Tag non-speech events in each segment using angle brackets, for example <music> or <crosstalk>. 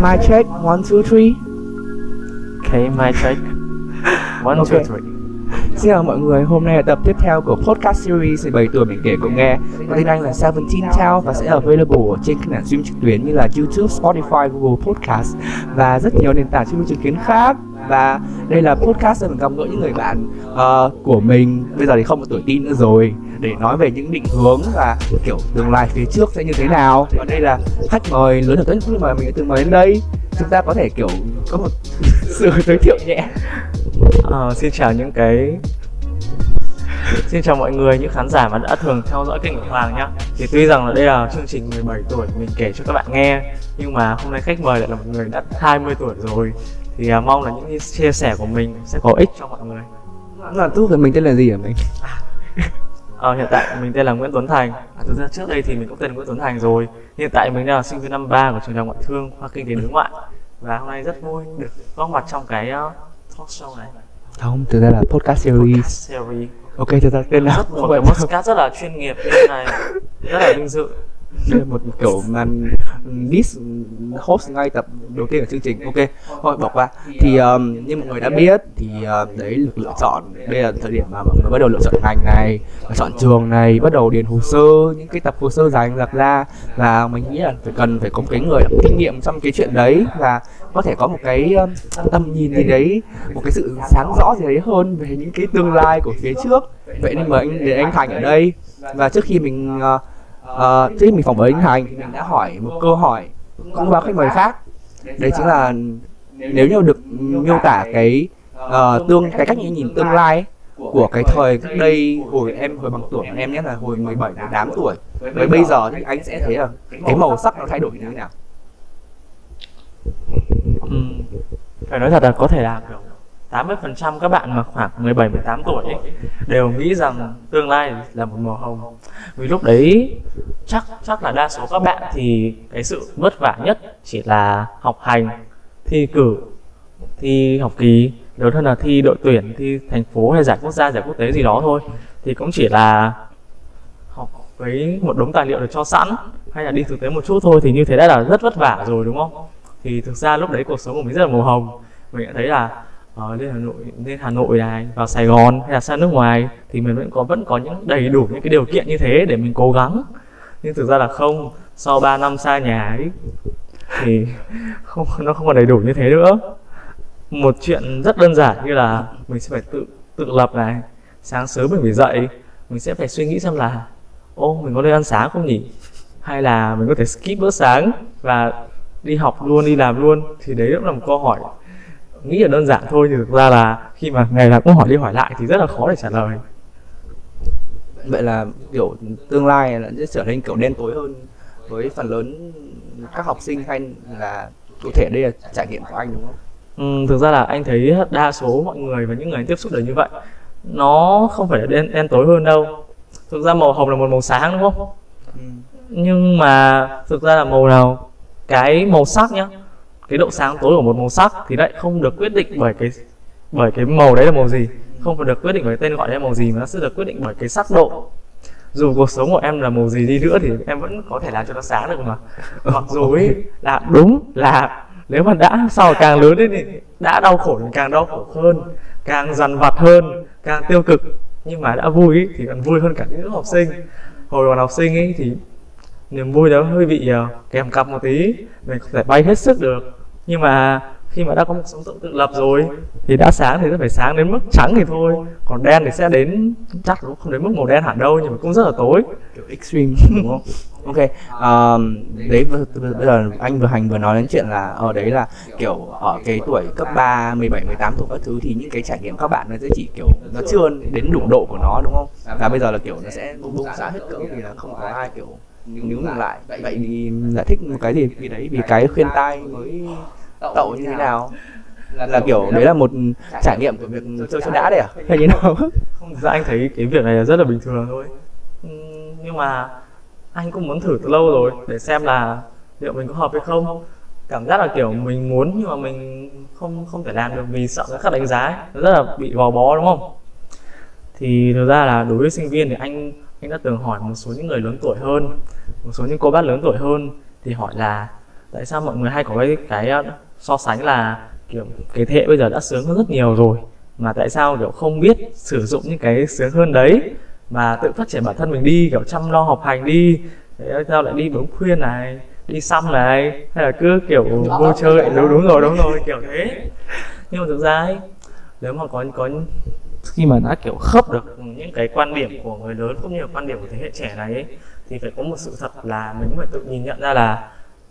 My check, one, two, three. Okay, my check. One, Ok. two, three. Xin chào mọi người, hôm nay là tập tiếp theo của podcast series 17 tuổi mình kể cậu nghe Có tên anh là Seventeen Tell và sẽ available ở trên các nền stream trực tuyến như là YouTube, Spotify, Google Podcast và rất nhiều nền tảng stream trực tuyến khác và đây là podcast để mình gặp gỡ những người bạn ờ, của mình bây giờ thì không có tuổi teen nữa rồi để nói về những định hướng và kiểu tương lai phía trước sẽ như thế nào. Và đây là khách mời lớn tất nhưng mà mình từng mời đến đây. Chúng ta có thể kiểu có một <laughs> sự giới thiệu nhẹ. Ờ, xin chào những cái Xin chào mọi người, những khán giả mà đã thường theo dõi kênh của Hoàng nhá. Thì tuy rằng là đây là chương trình 17 tuổi mình kể cho các bạn nghe Nhưng mà hôm nay khách mời lại là một người đã 20 tuổi rồi. Thì à, mong là những chia sẻ của mình sẽ có ích cho mọi người. Là tu mình tên là gì hả mình <laughs> Ờ, hiện tại mình tên là Nguyễn Tuấn Thành. À, Thực ra trước đây thì mình cũng tên Nguyễn Tuấn Thành rồi. Hiện tại mình đang là sinh viên năm 3 của trường đại học ngoại thương khoa kinh tế đối ngoại. Và hôm nay rất vui được góp mặt trong cái uh, talk show này. Không thực ra là podcast series. Series. Ok thực ra tên là một cái podcast rất là chuyên nghiệp như thế này. Rất là vinh dự đây là một kiểu màn dis host ngay tập đầu tiên của chương trình. Ok thôi bỏ qua. Thì um, như mọi người đã biết thì um, đấy lực lựa chọn. Đây là thời điểm mà mọi người bắt đầu lựa chọn ngành này lựa chọn trường này bắt đầu điền hồ sơ những cái tập hồ sơ dài dặc ra. Và mình nghĩ là phải cần phải có một cái người có kinh nghiệm trong cái chuyện đấy và có thể có một cái um, tầm nhìn gì đấy một cái sự sáng rõ gì đấy hơn về những cái tương lai của phía trước. Vậy nên mời anh để anh Thành ở đây. Và trước khi mình uh, Ờ, uh, trước mình phỏng vấn anh Thành thì mình đã hỏi một câu hỏi cũng vào khách mời khác. Đấy chính là nếu như được miêu tả cái uh, tương cái cách nhìn tương lai ấy, của cái thời cách đây hồi em hồi bằng tuổi em nhé là hồi 17 18 tuổi. Với bây giờ thì anh sẽ thấy là cái màu sắc nó thay đổi như thế nào? Ừ, phải nói thật là có thể làm được. 80% các bạn mà khoảng 17 18 tuổi ấy, đều nghĩ rằng tương lai là một màu hồng. Vì lúc đấy chắc chắc là đa số các bạn thì cái sự vất vả nhất chỉ là học hành, thi cử, thi học kỳ, lớn hơn là thi đội tuyển, thi thành phố hay giải quốc gia, giải quốc tế gì đó thôi. Thì cũng chỉ là học với một đống tài liệu được cho sẵn hay là đi thực tế một chút thôi thì như thế đã là rất vất vả rồi đúng không? Thì thực ra lúc đấy cuộc sống của mình rất là màu hồng. Mình đã thấy là ở lên Hà Nội, lên Hà Nội này, vào Sài Gòn hay là sang nước ngoài thì mình vẫn có vẫn có những đầy đủ những cái điều kiện như thế để mình cố gắng. Nhưng thực ra là không, sau 3 năm xa nhà ấy thì <laughs> không, nó không còn đầy đủ như thế nữa. Một chuyện rất đơn giản như là mình sẽ phải tự tự lập này, sáng sớm mình phải dậy, mình sẽ phải suy nghĩ xem là, ô, mình có nên ăn sáng không nhỉ? Hay là mình có thể skip bữa sáng và đi học luôn, đi làm luôn? Thì đấy cũng là một câu hỏi nghĩ là đơn giản thôi nhưng thực ra là khi mà ngày nào cũng hỏi đi hỏi lại thì rất là khó để trả lời. Vậy là kiểu tương lai là sẽ trở nên kiểu đen tối hơn với phần lớn các học sinh hay là cụ thể đây là trải nghiệm của anh đúng không? ừ, thực ra là anh thấy đa số mọi người và những người tiếp xúc đều như vậy. Nó không phải là đen, đen tối hơn đâu. Thực ra màu hồng là một màu sáng đúng không? Nhưng mà thực ra là màu nào cái màu sắc nhá cái độ sáng tối của một màu sắc thì lại không được quyết định bởi cái bởi cái màu đấy là màu gì. Không phải được quyết định bởi tên gọi là màu gì mà nó sẽ được quyết định bởi cái sắc độ. Dù cuộc sống của em là màu gì đi nữa thì em vẫn có thể làm cho nó sáng được mà. Mặc dù ấy là đúng là nếu mà đã sau càng lớn lên thì đã đau khổ thì càng đau khổ hơn càng dằn vặt hơn càng tiêu cực. Nhưng mà đã vui ý, thì còn vui hơn cả những học sinh. Hồi còn học sinh ấy thì niềm vui đó hơi bị uh, kèm cặp một tí. Mình có thể bay hết sức được nhưng mà khi mà đã có một sống tự tự lập rồi thì đã sáng thì sẽ phải sáng đến mức trắng thì thôi còn đen thì sẽ đến chắc cũng không đến mức màu đen hẳn đâu nhưng mà cũng rất là tối kiểu extreme <laughs> đúng không? Ok, um, đấy bây giờ anh vừa hành vừa nói đến chuyện là ở đấy là kiểu ở cái tuổi cấp 3, 17, 18 tuổi các thứ thì những cái trải nghiệm các bạn nó sẽ chỉ kiểu nó chưa đến đủ độ của nó đúng không? Và bây giờ là kiểu nó sẽ bung bung xả hết cỡ vì là không có ai kiểu níu ngừng lại. Vậy thì giải thích một cái gì vì đấy vì cái khuyên tai mới tậu như thế nào? Là kiểu đấy là một trải nghiệm của việc chơi cho đã đấy à? Hay như nào? <laughs> ra anh thấy cái việc này là rất là bình thường thôi Ừm, nhưng mà anh cũng muốn thử từ lâu rồi để xem là liệu mình có hợp hay không cảm giác là kiểu mình muốn nhưng mà mình không không thể làm được vì sợ khác đánh giá ấy. nó rất là bị gò bó đúng không thì thực ra là đối với sinh viên thì anh anh đã từng hỏi một số những người lớn tuổi hơn một số những cô bác lớn tuổi hơn thì hỏi là tại sao mọi người hay có cái cái so sánh là kiểu cái thế hệ bây giờ đã sướng hơn rất nhiều rồi. Mà tại sao kiểu không biết sử dụng những cái sướng hơn đấy? Mà tự phát triển bản thân mình đi kiểu chăm lo học hành đi. Thế sao lại đi bấm khuyên này đi xăm này hay là cứ kiểu vui chơi? Đúng đúng rồi đúng rồi kiểu thế. Nhưng mà thực ra ấy nếu mà có có khi mà đã kiểu khớp được những cái quan điểm của người lớn cũng như là quan điểm của thế hệ trẻ này ấy, thì phải có một sự thật là mình phải tự nhìn nhận ra là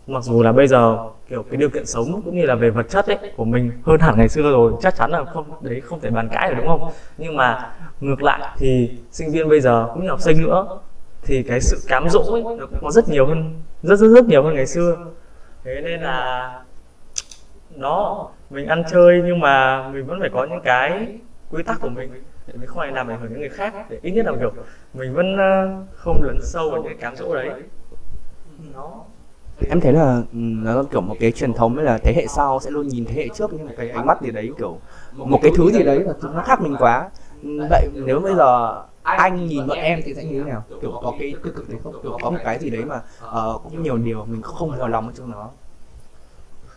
mặc dù là bây giờ, kiểu, cái điều kiện sống cũng như là về vật chất ấy của mình hơn hẳn ngày xưa rồi, chắc chắn là không, đấy không thể bàn cãi được, đúng không? Nhưng mà ngược lại thì sinh viên bây giờ cũng như học sinh nữa, thì cái sự cám dỗ ấy nó cũng có rất nhiều hơn, rất rất rất nhiều hơn ngày xưa. Thế nên là nó, mình ăn chơi nhưng mà mình vẫn phải có những cái quy tắc của mình. Để mình không ai làm ảnh hưởng đến người khác, để ít nhất là, kiểu, mình vẫn không lấn sâu vào những cái cám dỗ đấy. Nó em thấy là ừ, nó kiểu một cái truyền thống là thế hệ sau sẽ luôn nhìn thế hệ trước như một cái ánh mắt gì đấy kiểu một cái thứ gì đấy là nó khác mình quá. Ừ, vậy nếu bây giờ anh nhìn bọn em thì sẽ như thế nào? Kiểu có cái tiêu cực đấy không? Kiểu có một cái gì đấy mà uh, cũng nhiều điều mình không hài lòng ở trong nó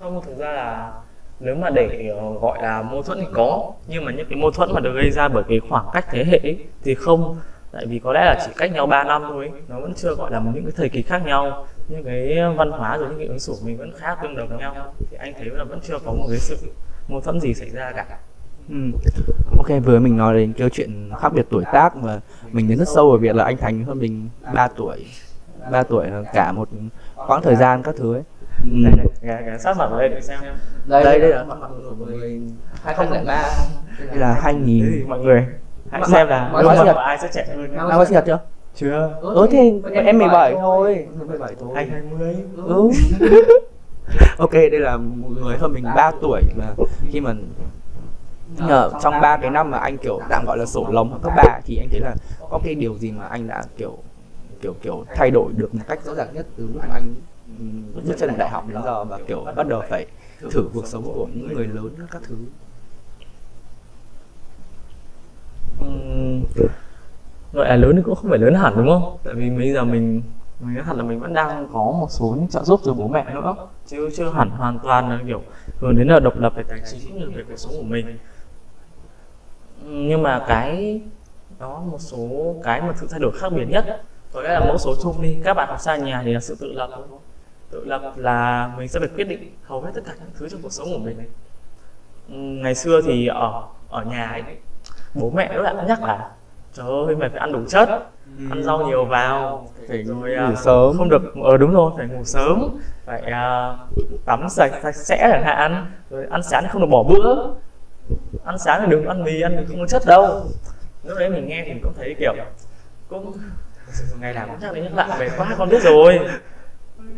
không thực ra là nếu mà để ờ, gọi là mâu thuẫn thì có nhưng mà những cái mâu thuẫn mà được gây ra bởi cái khoảng cách thế hệ ấy, thì không tại vì có lẽ là chỉ cách nhau 3 năm thôi nó vẫn chưa gọi là những cái thời kỳ khác nhau. Những cái văn hóa rồi những cái ứng xử mình vẫn khá tương đồng nhau. Thì anh thấy là vẫn chưa có một cái sự mâu thuẫn gì xảy ra cả. Ừ. Ok vừa mình nói đến câu chuyện khác biệt tuổi tác và mình đến rất sâu ở việc là anh Thành hơn mình 3 tuổi 3 tuổi là cả một quãng thời gian các thứ ấy. Ừ. đây này gà, gà sát mặt đây để xem. Đây đây là mặt của người 2003 đây là 2000 Thế thì mọi người hãy xem là Mọi gương người mặt của ai sẽ trẻ hơn Năm có sinh nhật chưa? chưa. Ừ thì em 17 thôi. 17 thôi anh 20 Ừ. <laughs> Ok đây là một người hơn mình 3 tuổi mà khi mà Nhờ, trong ba cái năm mà anh kiểu tạm gọi là sổ lồng cấp ba thì anh thấy là có cái điều gì mà anh đã kiểu kiểu kiểu thay đổi được một cách rõ ràng nhất từ lúc mà anh ừm, bước chân đại học đến giờ và kiểu bắt đầu phải thử cuộc sống của những người lớn các thứ Ừm, gọi là lớn thì cũng không phải lớn hẳn đúng không? Tại vì bây giờ mình mình nói thật là mình vẫn đang có một số những trợ giúp từ bố mẹ nữa. Chứ chưa hẳn hoàn toàn là kiểu hướng đến là độc lập về tài chính cũng như về cuộc sống của mình. Nhưng mà cái đó một số cái mà sự thay đổi khác biệt nhất có lẽ là mẫu số chung đi. Các bạn học xa nhà thì là sự tự lập. Tự lập là mình sẽ phải quyết định hầu hết tất cả những thứ trong cuộc sống của mình. Ừ, ngày xưa thì ở ở nhà ấy, bố mẹ lúc nào cũng nhắc là trời ơi mày phải ăn đủ chất ăn rau nhiều vào. Phải rồi ngủ à, sớm. không được ờ đúng rồi phải ngủ sớm phải à, tắm sạch sạch sẽ chẳng hạn rồi ăn sáng không được bỏ bữa. Ăn sáng thì đừng ăn mì ăn mì không có chất đâu. Lúc đấy mình nghe thì mình cũng thấy kiểu cũng ngày nào cũng nhắc đi nhắc lại về quá con biết rồi.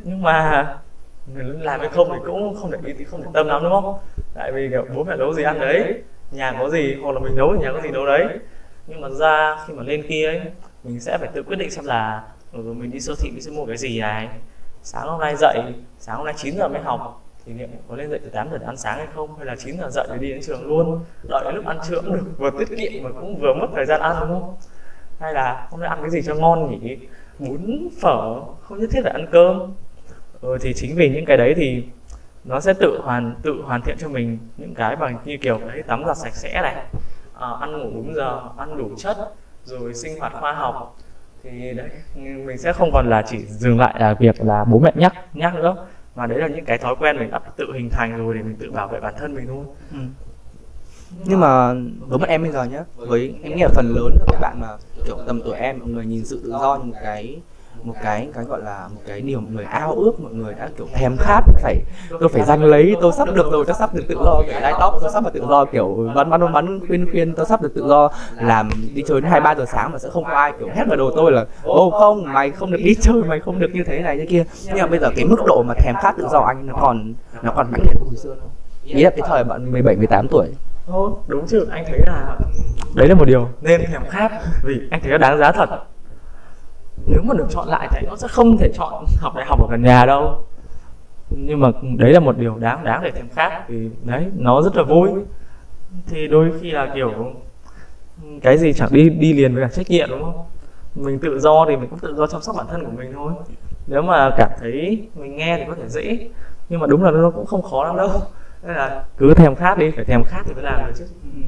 Nhưng mà lớn làm hay không thì cũng không để ý thì không để tâm lắm đúng không? Tại vì kiểu bố mẹ nấu gì ăn đấy nhà có gì hoặc là mình nấu ở nhà có gì nấu đấy. Nhưng mà ra khi mà lên kia ấy mình sẽ phải tự quyết định xem là ừ, mình đi siêu thị mình sẽ mua cái gì này. Sáng hôm nay dậy sáng hôm nay 9 giờ mới học. Thì liệu có lên dậy từ 8 giờ để ăn sáng hay không? Hay là 9 giờ dậy để đi đến trường luôn? Đợi đến lúc ăn trưa cũng được vừa tiết kiệm mà cũng vừa mất thời gian ăn đúng không? Hay là hôm nay ăn cái gì cho ngon nhỉ? Bún phở không nhất thiết phải ăn cơm. Ừ, thì chính vì những cái đấy thì nó sẽ tự hoàn tự hoàn thiện cho mình những cái bằng như kiểu đấy tắm giặt sạch sẽ này à, ăn ngủ đúng giờ ăn đủ chất rồi sinh hoạt khoa học. Thì đấy mình sẽ không còn là chỉ dừng lại là việc là bố mẹ nhắc nhắc nữa. Mà đấy là những cái thói quen mình đã tự hình thành rồi để mình tự bảo vệ bản thân mình thôi. Ừ. nhưng mà với bọn em bây giờ nhá với em nghĩ là phần lớn các bạn mà kiểu tầm tuổi em mọi người nhìn sự tự do như một cái một cái cái gọi là một cái điều mọi người ao ước mọi người đã kiểu thèm khát phải tôi phải giành lấy tôi sắp được rồi tôi sắp được tự do kiểu đai tóc tôi sắp được tự do kiểu bắn bắn bắn khuyên khuyên tôi sắp được tự do làm đi chơi đến hai ba giờ sáng mà sẽ không có ai kiểu hét vào đầu tôi là ô không mày không được đi <laughs> chơi mày không được như thế này thế kia. Nhưng mà bây giờ cái mức độ mà thèm khát tự do anh nó còn nó còn mãnh liệt hơn hồi xưa. Không ý là cái thời bạn 17 18 tuổi. Thôi, đúng chứ anh thấy là đấy là một điều. nên thèm khát vì anh thấy nó đáng giá thật nếu mà được chọn lại thì nó sẽ không thể chọn học đại học ở gần nhà đâu. Nhưng mà đấy là một điều đáng đáng để thèm khát vì đấy, nó rất là vui. Thì đôi khi là kiểu, cái gì chẳng đi đi liền với cả trách nhiệm, đúng không? Mình tự do thì mình cũng tự do chăm sóc bản thân của mình thôi. Nếu mà cảm thấy mình nghe thì có thể dễ, nhưng mà đúng là nó cũng không khó lắm đâu. Nên là cứ thèm khát đi, phải thèm khát thì mới làm được chứ. Ừ.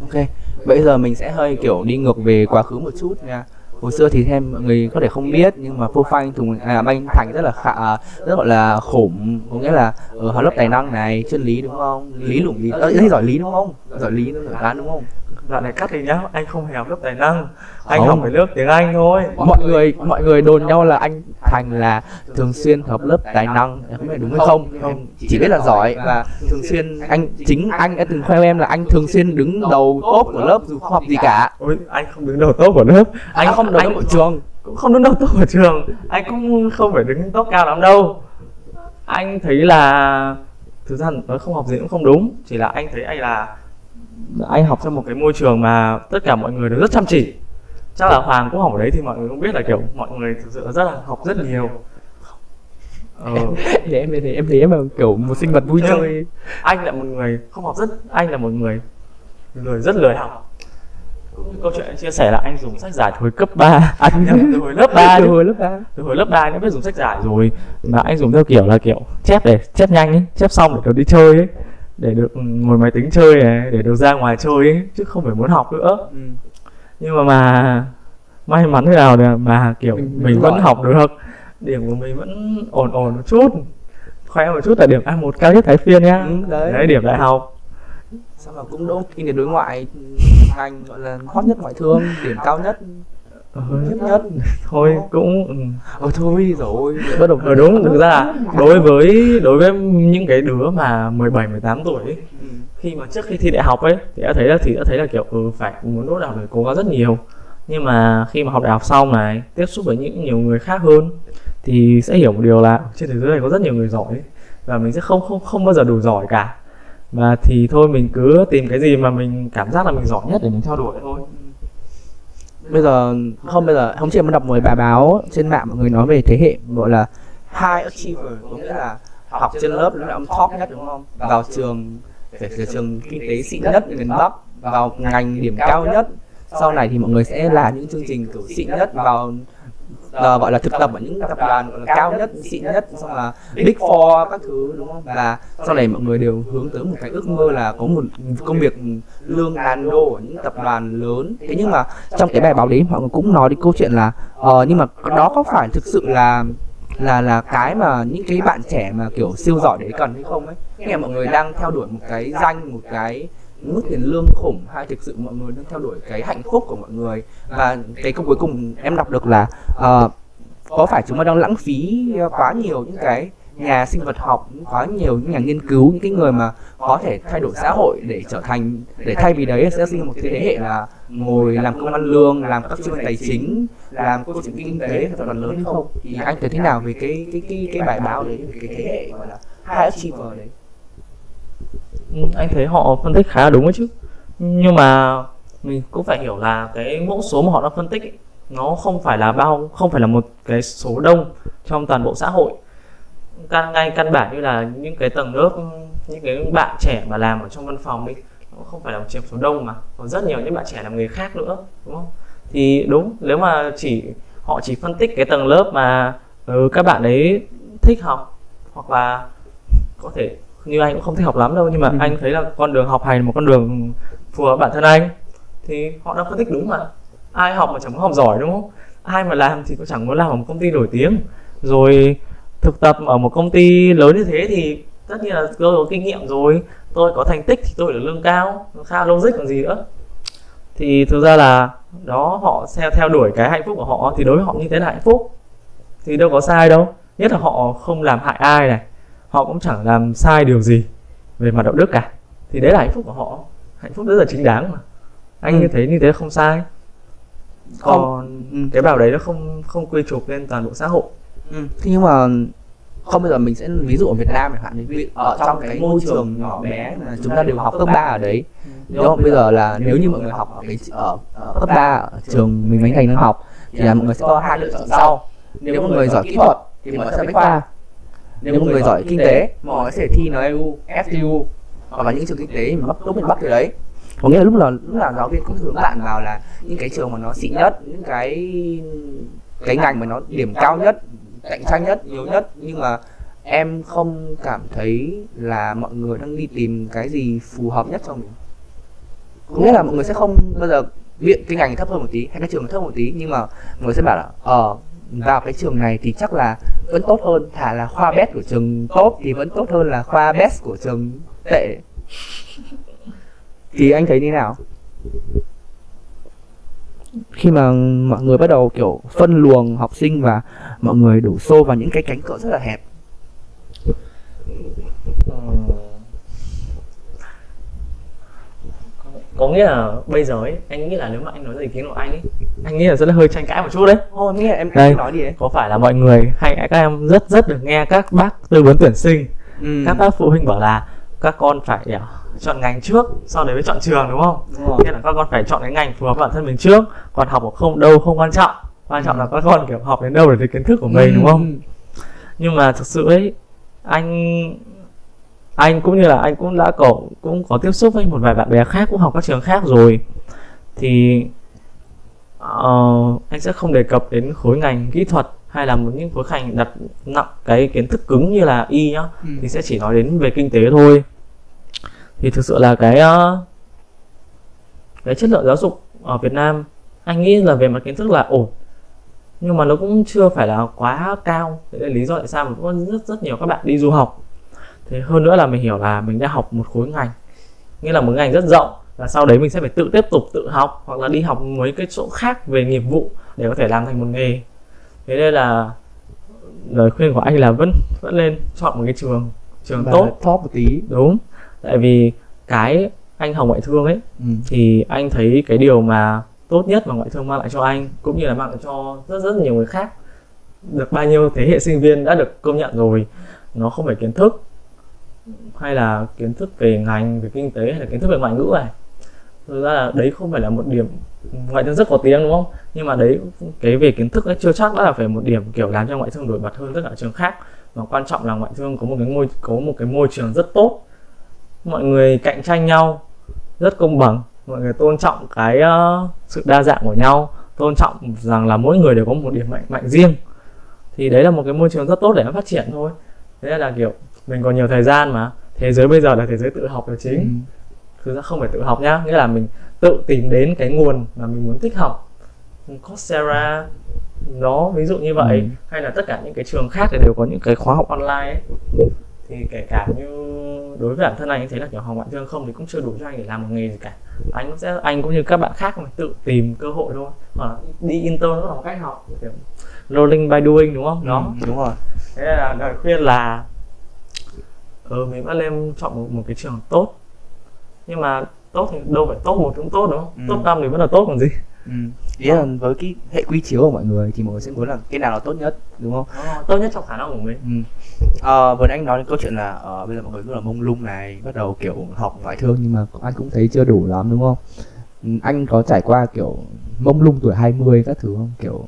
Ok bây giờ mình sẽ hơi kiểu đi ngược về quá khứ một chút nha hồi xưa thì thêm mọi người có thể không biết nhưng mà Phô Phanh Tùng à, Anh Thành rất là khả, rất gọi là khủng. Có nghĩa là ở học lớp tài năng này chân lý đúng không? Lý lủng lý ờ, giỏi lý đúng không? Giỏi lý giỏi toán đúng không? Đoạn này cắt đi nhá anh không hề học lớp tài năng. Anh không. học phải lớp tiếng anh thôi. Mọi người mọi người đồn nhau là anh thành là thường xuyên học lớp tài năng không biết đúng hay không? Không chỉ biết là giỏi và thường xuyên anh chính anh đã từng khoe em là anh thường xuyên đứng đầu top của lớp dù không học gì cả. Ôi anh không đứng đầu top của lớp. Anh, không đầu top của trường. cũng không đứng đầu top của trường. Anh cũng không phải đứng top cao lắm đâu. Anh thấy là thực ra nói không học gì cũng không đúng. Chỉ là anh thấy anh là anh học trong một cái môi trường mà tất cả mọi người đều rất chăm chỉ chắc là hoàng cũng học ở đấy thì mọi người cũng biết là kiểu mọi người thực sự rất là học rất nhiều. Ờ. <laughs> để em thì em thấy em là kiểu một sinh vật vui chơi. anh là một người không học rất anh là một người lười rất lười học. Câu chuyện anh chia sẻ là anh dùng sách giải từ hồi cấp 3 anh <laughs> nhầm từ hồi lớp 3 <laughs> từ hồi lớp 3 từ hồi lớp 3 anh đã biết dùng sách giải rồi. Mà anh dùng theo kiểu là kiểu chép để chép nhanh ấy chép xong để được đi chơi ấy để được ngồi máy tính chơi này để được ra ngoài chơi ấy, chứ không phải muốn học nữa. Ừ. nhưng mà mà may mắn thế nào là mà kiểu mình, mình vẫn học được. Điểm của mình vẫn ổn ổn một chút. Khoe một chút là điểm a một cao nhất thái phiên nhá. Ừ, đấy. đấy điểm đại học. Sao mà cũng đỗ kinh điển đối ngoại ngành gọi là hot nhất ngoại thương điểm cao nhất nhất nhất. Thôi cũng ừ. ờ thôi rồi. Bất đồng ờ đúng thực ra là đối với đối với những cái đứa mà 17 18 tuổi ấy, ừ khi mà trước khi thi đại học ấy thì đã thấy là thì đã thấy là kiểu ừ phải muốn đỗ đại học phải cố gắng rất nhiều. Nhưng mà khi mà học đại học xong này tiếp xúc với những nhiều người khác hơn thì sẽ hiểu một điều là trên thế giới này có rất nhiều người giỏi ấy, và mình sẽ không không không bao giờ đủ giỏi cả. Và thì thôi mình cứ tìm cái gì mà mình cảm giác là mình giỏi nhất để mình theo đuổi thôi. Bây giờ không bây giờ không chỉ mới đọc một bài báo trên mạng mọi người nói về thế hệ gọi là high achiever có nghĩa là học trên lớp là ông top nhất đúng không? Vào trường phải là trường kinh tế xịn nhất miền bắc vào ngành điểm cao nhất. sau này thì mọi người sẽ làm những chương trình kiểu xịn nhất vào uh, gọi là thực tập ở những tập đoàn cao nhất xịn nhất xong là big four các thứ đúng không? Và sau này mọi người đều hướng tới một cái ước mơ là có một công việc lương ngàn đô ở những tập đoàn lớn. Thế nhưng mà trong cái bài báo đấy mọi người cũng nói đến câu chuyện là uh, nhưng mà đó có phải thực sự là là là cái mà những cái bạn trẻ mà kiểu siêu giỏi đấy cần hay không ấy. Nghe mọi người đang theo đuổi một cái danh một cái mức tiền lương khủng hay thực sự mọi người đang theo đuổi cái hạnh phúc của mọi người. Và cái câu cuối cùng em đọc được là uh, có phải chúng ta đang lãng phí quá nhiều những cái nhà sinh vật học quá nhiều những nhà nghiên cứu những cái người mà có thể thay đổi xã hội để trở thành để thay vì đấy sẽ sinh một cái thế hệ là ngồi làm công ăn lương làm các chuyên tài chính làm câu chuyện kinh tế thật là lớn hay không? Thì anh thấy thế nào về cái cái cái cái bài báo đấy về cái thế hệ gọi là high achiever đấy? Ừ, anh thấy họ phân tích khá là đúng đấy chứ. Nhưng mà mình cũng phải hiểu là cái mẫu số mà họ đã phân tích ấy, nó không phải là bao không phải là một cái số đông trong toàn bộ xã hội căn ngay căn bản như là những cái tầng lớp những cái bạn trẻ mà làm ở trong văn phòng nó không phải là một chiếm số đông mà còn rất nhiều những bạn trẻ làm nghề khác nữa đúng không? Thì đúng nếu mà chỉ họ chỉ phân tích cái tầng lớp mà ừ, các bạn ấy thích học hoặc là có thể như anh cũng không thích học lắm đâu nhưng mà ừ. anh thấy là con đường học hành một con đường phù hợp bản thân anh thì họ đang phân tích đúng mà. Ai học mà chẳng muốn học giỏi đúng không? Ai mà làm thì cũng chẳng muốn làm ở một công ty nổi tiếng. Rồi thực tập ở một công ty lớn như thế thì tất nhiên là tôi có kinh nghiệm rồi. Tôi có thành tích thì tôi được lương cao khá logic còn gì nữa. Thì thực ra là đó họ theo theo đuổi cái hạnh phúc của họ thì đối với họ như thế là hạnh phúc. Thì đâu có sai đâu nhất là họ không làm hại ai này họ cũng chẳng làm sai điều gì về mặt đạo đức cả. Thì đấy là hạnh phúc của họ hạnh phúc rất là chính đáng mà. Anh ừ. như thế như thế không sai. Còn ừ. cái bảo đấy nó không không quy chụp lên toàn bộ xã hội ừ. thế nhưng mà không bây giờ mình sẽ ví dụ ở Việt Nam chẳng hạn như ở trong cái môi trường nhỏ bé mà chúng ta đều học cấp 3 ở đấy. Đúng không? Bây giờ là nếu như mọi người học ở cái ở, ở cấp 3 ở trường mình Bánh Thành đang học thì là mọi người sẽ có hai lựa chọn sau. Nếu mọi người giỏi kỹ thuật thì mọi người sẽ bách khoa. Nếu một người giỏi kinh tế mà họ sẽ thi NEU, FTU hoặc là những trường kinh tế mà bắc tốt miền bắc thì đấy. Có nghĩa là lúc nào lúc nào giáo viên cũng hướng bạn vào là những cái trường mà nó xịn nhất những cái cái ngành mà nó điểm cao nhất cạnh tranh nhất, nhiều nhất. Nhưng mà em không cảm thấy là mọi người đang đi tìm cái gì phù hợp nhất cho mình. Có nghĩa là mọi người sẽ không bao giờ viện cái ngành thấp hơn một tí hay cái trường thấp hơn một tí, nhưng mà mọi người sẽ bảo là ờ vào cái trường này thì chắc là vẫn tốt hơn thả là khoa best của trường tốt thì vẫn tốt hơn là khoa best của trường tệ. Thì anh thấy như nào? Khi mà mọi người bắt đầu kiểu phân luồng học sinh và mọi người đổ xô vào những cái cánh cửa rất là hẹp có nghĩa là bây giờ ấy anh nghĩ là nếu mà anh nói ra ý kiến của anh ấy anh nghĩ là rất là hơi tranh cãi một chút đấy Ồ, nghĩa là em, Đây. nói đi đấy có phải là mọi người hay các em rất rất được nghe các bác tư vấn tuyển sinh ừ. các bác phụ huynh bảo là các con phải à, chọn ngành trước sau đấy mới chọn trường đúng không Đúng rồi. nghĩa là các con phải chọn cái ngành phù hợp với bản thân mình trước còn học ở không đâu không quan trọng quan trọng Ừ. là các con kiểu học đến đâu để thấy kiến thức của mình đúng không nhưng mà thực sự ấy anh anh cũng như là anh cũng đã có cũng có tiếp xúc với một vài bạn bè khác cũng học các trường khác rồi thì ờ, anh sẽ không đề cập đến khối ngành kỹ thuật hay là một những khối ngành đặt nặng cái kiến thức cứng như là y nhá Ừ. thì sẽ chỉ nói đến về kinh tế thôi thì thực sự là cái ờ, cái chất lượng giáo dục ở Việt Nam anh nghĩ là về mặt kiến thức là ổn nhưng mà nó cũng chưa phải là quá cao. Đấy là lý do tại sao mà có rất rất nhiều các bạn đi du học. Thế hơn nữa là mình hiểu là mình đã học một khối ngành. Nghĩa là một ngành rất rộng. Và sau đấy mình sẽ phải tự tiếp tục tự học hoặc là đi học mấy cái chỗ khác về nghiệp vụ để có thể làm thành một nghề. Thế nên là lời khuyên của anh là vẫn vẫn nên chọn một cái trường trường Và tốt. top một tí. Đúng. Tại vì cái anh học ngoại thương ấy ừ. thì anh thấy cái điều mà tốt nhất mà ngoại thương mang lại cho anh, cũng như là mang lại cho rất rất nhiều người khác. Được bao nhiêu thế hệ sinh viên đã được công nhận rồi, nó không phải kiến thức, hay là kiến thức về ngành, về kinh tế, hay là kiến thức về ngoại ngữ này. Thực ra là đấy không phải là một điểm, ngoại thương rất có tiếng, đúng không? Nhưng mà đấy, cái về kiến thức ấy chưa chắc đã là phải một điểm, kiểu, làm cho ngoại thương nổi bật hơn tất cả trường khác. Mà quan trọng là ngoại thương có một cái môi có một cái môi trường rất tốt. Mọi người cạnh tranh nhau, rất công bằng mọi người tôn trọng cái ờ, sự đa dạng của nhau tôn trọng rằng là mỗi người đều có một điểm mạnh mạnh riêng. Thì đấy là một cái môi trường rất tốt để nó phát triển thôi. Thế là kiểu mình còn nhiều thời gian mà. Thế giới bây giờ là thế giới tự học là chính. Ừ. thực ra không phải tự học nhá nghĩa là mình tự tìm đến cái nguồn mà mình muốn thích học. Coursera nó ví dụ như vậy. Ừ. hay là tất cả những cái trường khác thì đều có những cái khóa học online ấy. thì kể cả như đối với bản thân anh thấy là kiểu học ngoại thương không thì cũng chưa đủ cho anh để làm một nghề gì cả anh cũng sẽ anh cũng như các bạn khác mình tự tìm cơ hội thôi. Là đi intern cũng là một cách học kiểu learning by doing đúng không? Đó. Ừ, đúng rồi. Thế là lời khuyên là ừ mình vẫn nên chọn một, một cái trường tốt. Nhưng mà tốt thì đâu phải tốt một cũng tốt đúng không? Ừ. tốt năm thì vẫn là tốt còn gì. Ừ. ý là với cái hệ quy chiếu của mọi người thì mọi người sẽ muốn là cái nào là tốt nhất đúng không? Nó tốt nhất trong khả năng của mình. Ừ. Ờ, vừa nãy anh nói đến câu chuyện là ờ, bây giờ mọi người rất là mông lung này bắt đầu kiểu học ngoại thương nhưng mà anh cũng thấy chưa đủ lắm đúng không? Ừ, anh có trải qua kiểu mông lung tuổi 20 các thứ không? Kiểu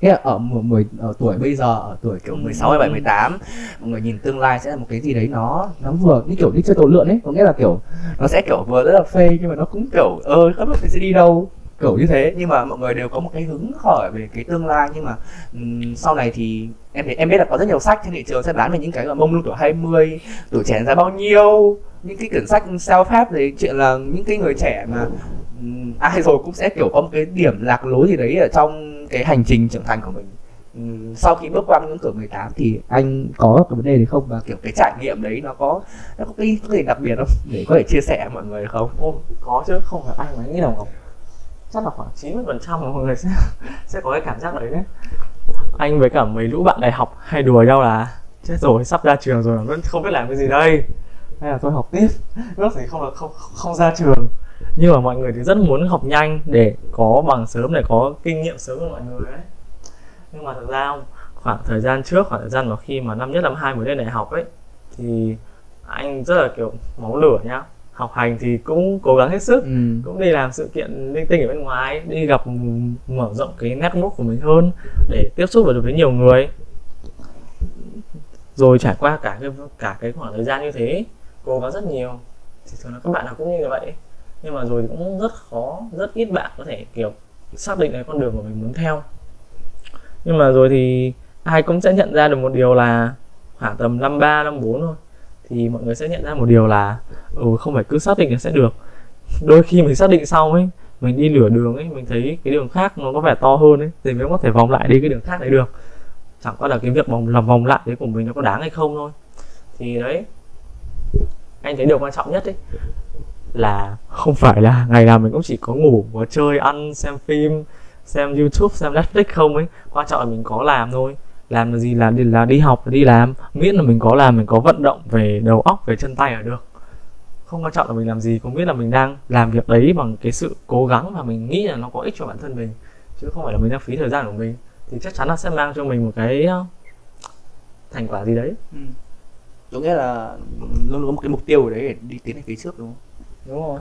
Nghĩa là ở một mười ở tuổi bây giờ ở tuổi kiểu Ừ. 16, 17, 18 mọi người nhìn tương lai sẽ là một cái gì đấy nó nó vừa như kiểu đi chơi tổ lượn ấy. Có nghĩa là kiểu nó sẽ kiểu vừa rất là phê nhưng mà nó cũng kiểu ơ không biết sẽ đi đâu kiểu như thế nhưng mà mọi người đều có một cái hứng khởi về cái tương lai. Nhưng mà um, sau này thì em thấy em biết là có rất nhiều sách trên thị trường sẽ bán về những cái gọi mông lung tuổi 20 tuổi trẻ ra bao nhiêu. Những cái quyển sách self help thì chuyện là những cái người trẻ mà um, ai rồi cũng sẽ kiểu có một cái điểm lạc lối gì đấy ở trong cái hành trình trưởng thành của mình. Sau khi bước qua ngưỡng cửa 18 thì anh có cái vấn đề gì không? Và kiểu cái trải nghiệm đấy nó có nó có cái, có gì đặc biệt không? Để có thể chia sẻ với mọi người được không? Ô, có chứ không phải anh mà nghĩ đồng không chắc là khoảng 90 phần trăm mọi người sẽ <laughs> sẽ có cái cảm giác đấy đấy. Anh với cả mấy lũ bạn đại học hay đùa nhau là, chết rồi, sắp ra trường rồi mà vẫn không biết làm cái gì đây. Hay là tôi học tiếp. Lúc thì không là không không ra trường. Nhưng mà mọi người thì rất muốn học nhanh để có bằng sớm, để có kinh nghiệm sớm hơn mọi người ấy. Nhưng mà thực ra khoảng thời gian trước, khoảng thời gian mà khi mà năm nhất, năm hai mới lên đại học ấy, thì anh rất là kiểu máu lửa nhá học hành thì cũng cố gắng hết sức ừ. cũng đi làm sự kiện linh tinh ở bên ngoài đi gặp mở rộng cái network của mình hơn để tiếp xúc được với nhiều người. Rồi trải qua cả cái cả cái khoảng thời gian như thế cố gắng rất nhiều. Thì thường là các bạn nào cũng như vậy. Nhưng mà rồi cũng rất khó rất ít bạn có thể kiểu xác định cái con đường mà mình muốn theo. Nhưng mà rồi thì ai cũng sẽ nhận ra được một điều là khoảng tầm năm ba năm bốn thôi thì mọi người sẽ nhận ra một điều là ừ không phải cứ xác định là sẽ được. Đôi khi mình xác định xong ấy, mình đi nửa đường ấy, mình thấy cái đường khác nó có vẻ to hơn ấy, thì mình có thể vòng lại đi cái đường khác đấy được. Chẳng qua là cái việc vòng làm vòng lại đấy của mình nó có đáng hay không thôi. Thì đấy, anh thấy điều quan trọng nhất ấy, là không phải là ngày nào mình cũng chỉ có ngủ có chơi, ăn, xem phim, xem youtube, xem netflix không ấy. Quan trọng là mình có làm thôi làm là gì? Là đi là đi học đi làm. Miễn là mình có làm mình có vận động về đầu óc về chân tay là được. Không quan trọng là mình làm gì cũng biết là mình đang làm việc đấy bằng cái sự cố gắng mà mình nghĩ là nó có ích cho bản thân mình chứ không phải là mình đang phí thời gian của mình. Thì chắc chắn là sẽ mang cho mình một cái ờ, thành quả gì đấy. Ừ. có nghĩa là luôn luôn có một cái mục tiêu ở đấy để đi tiến về phía trước đúng không? Đúng rồi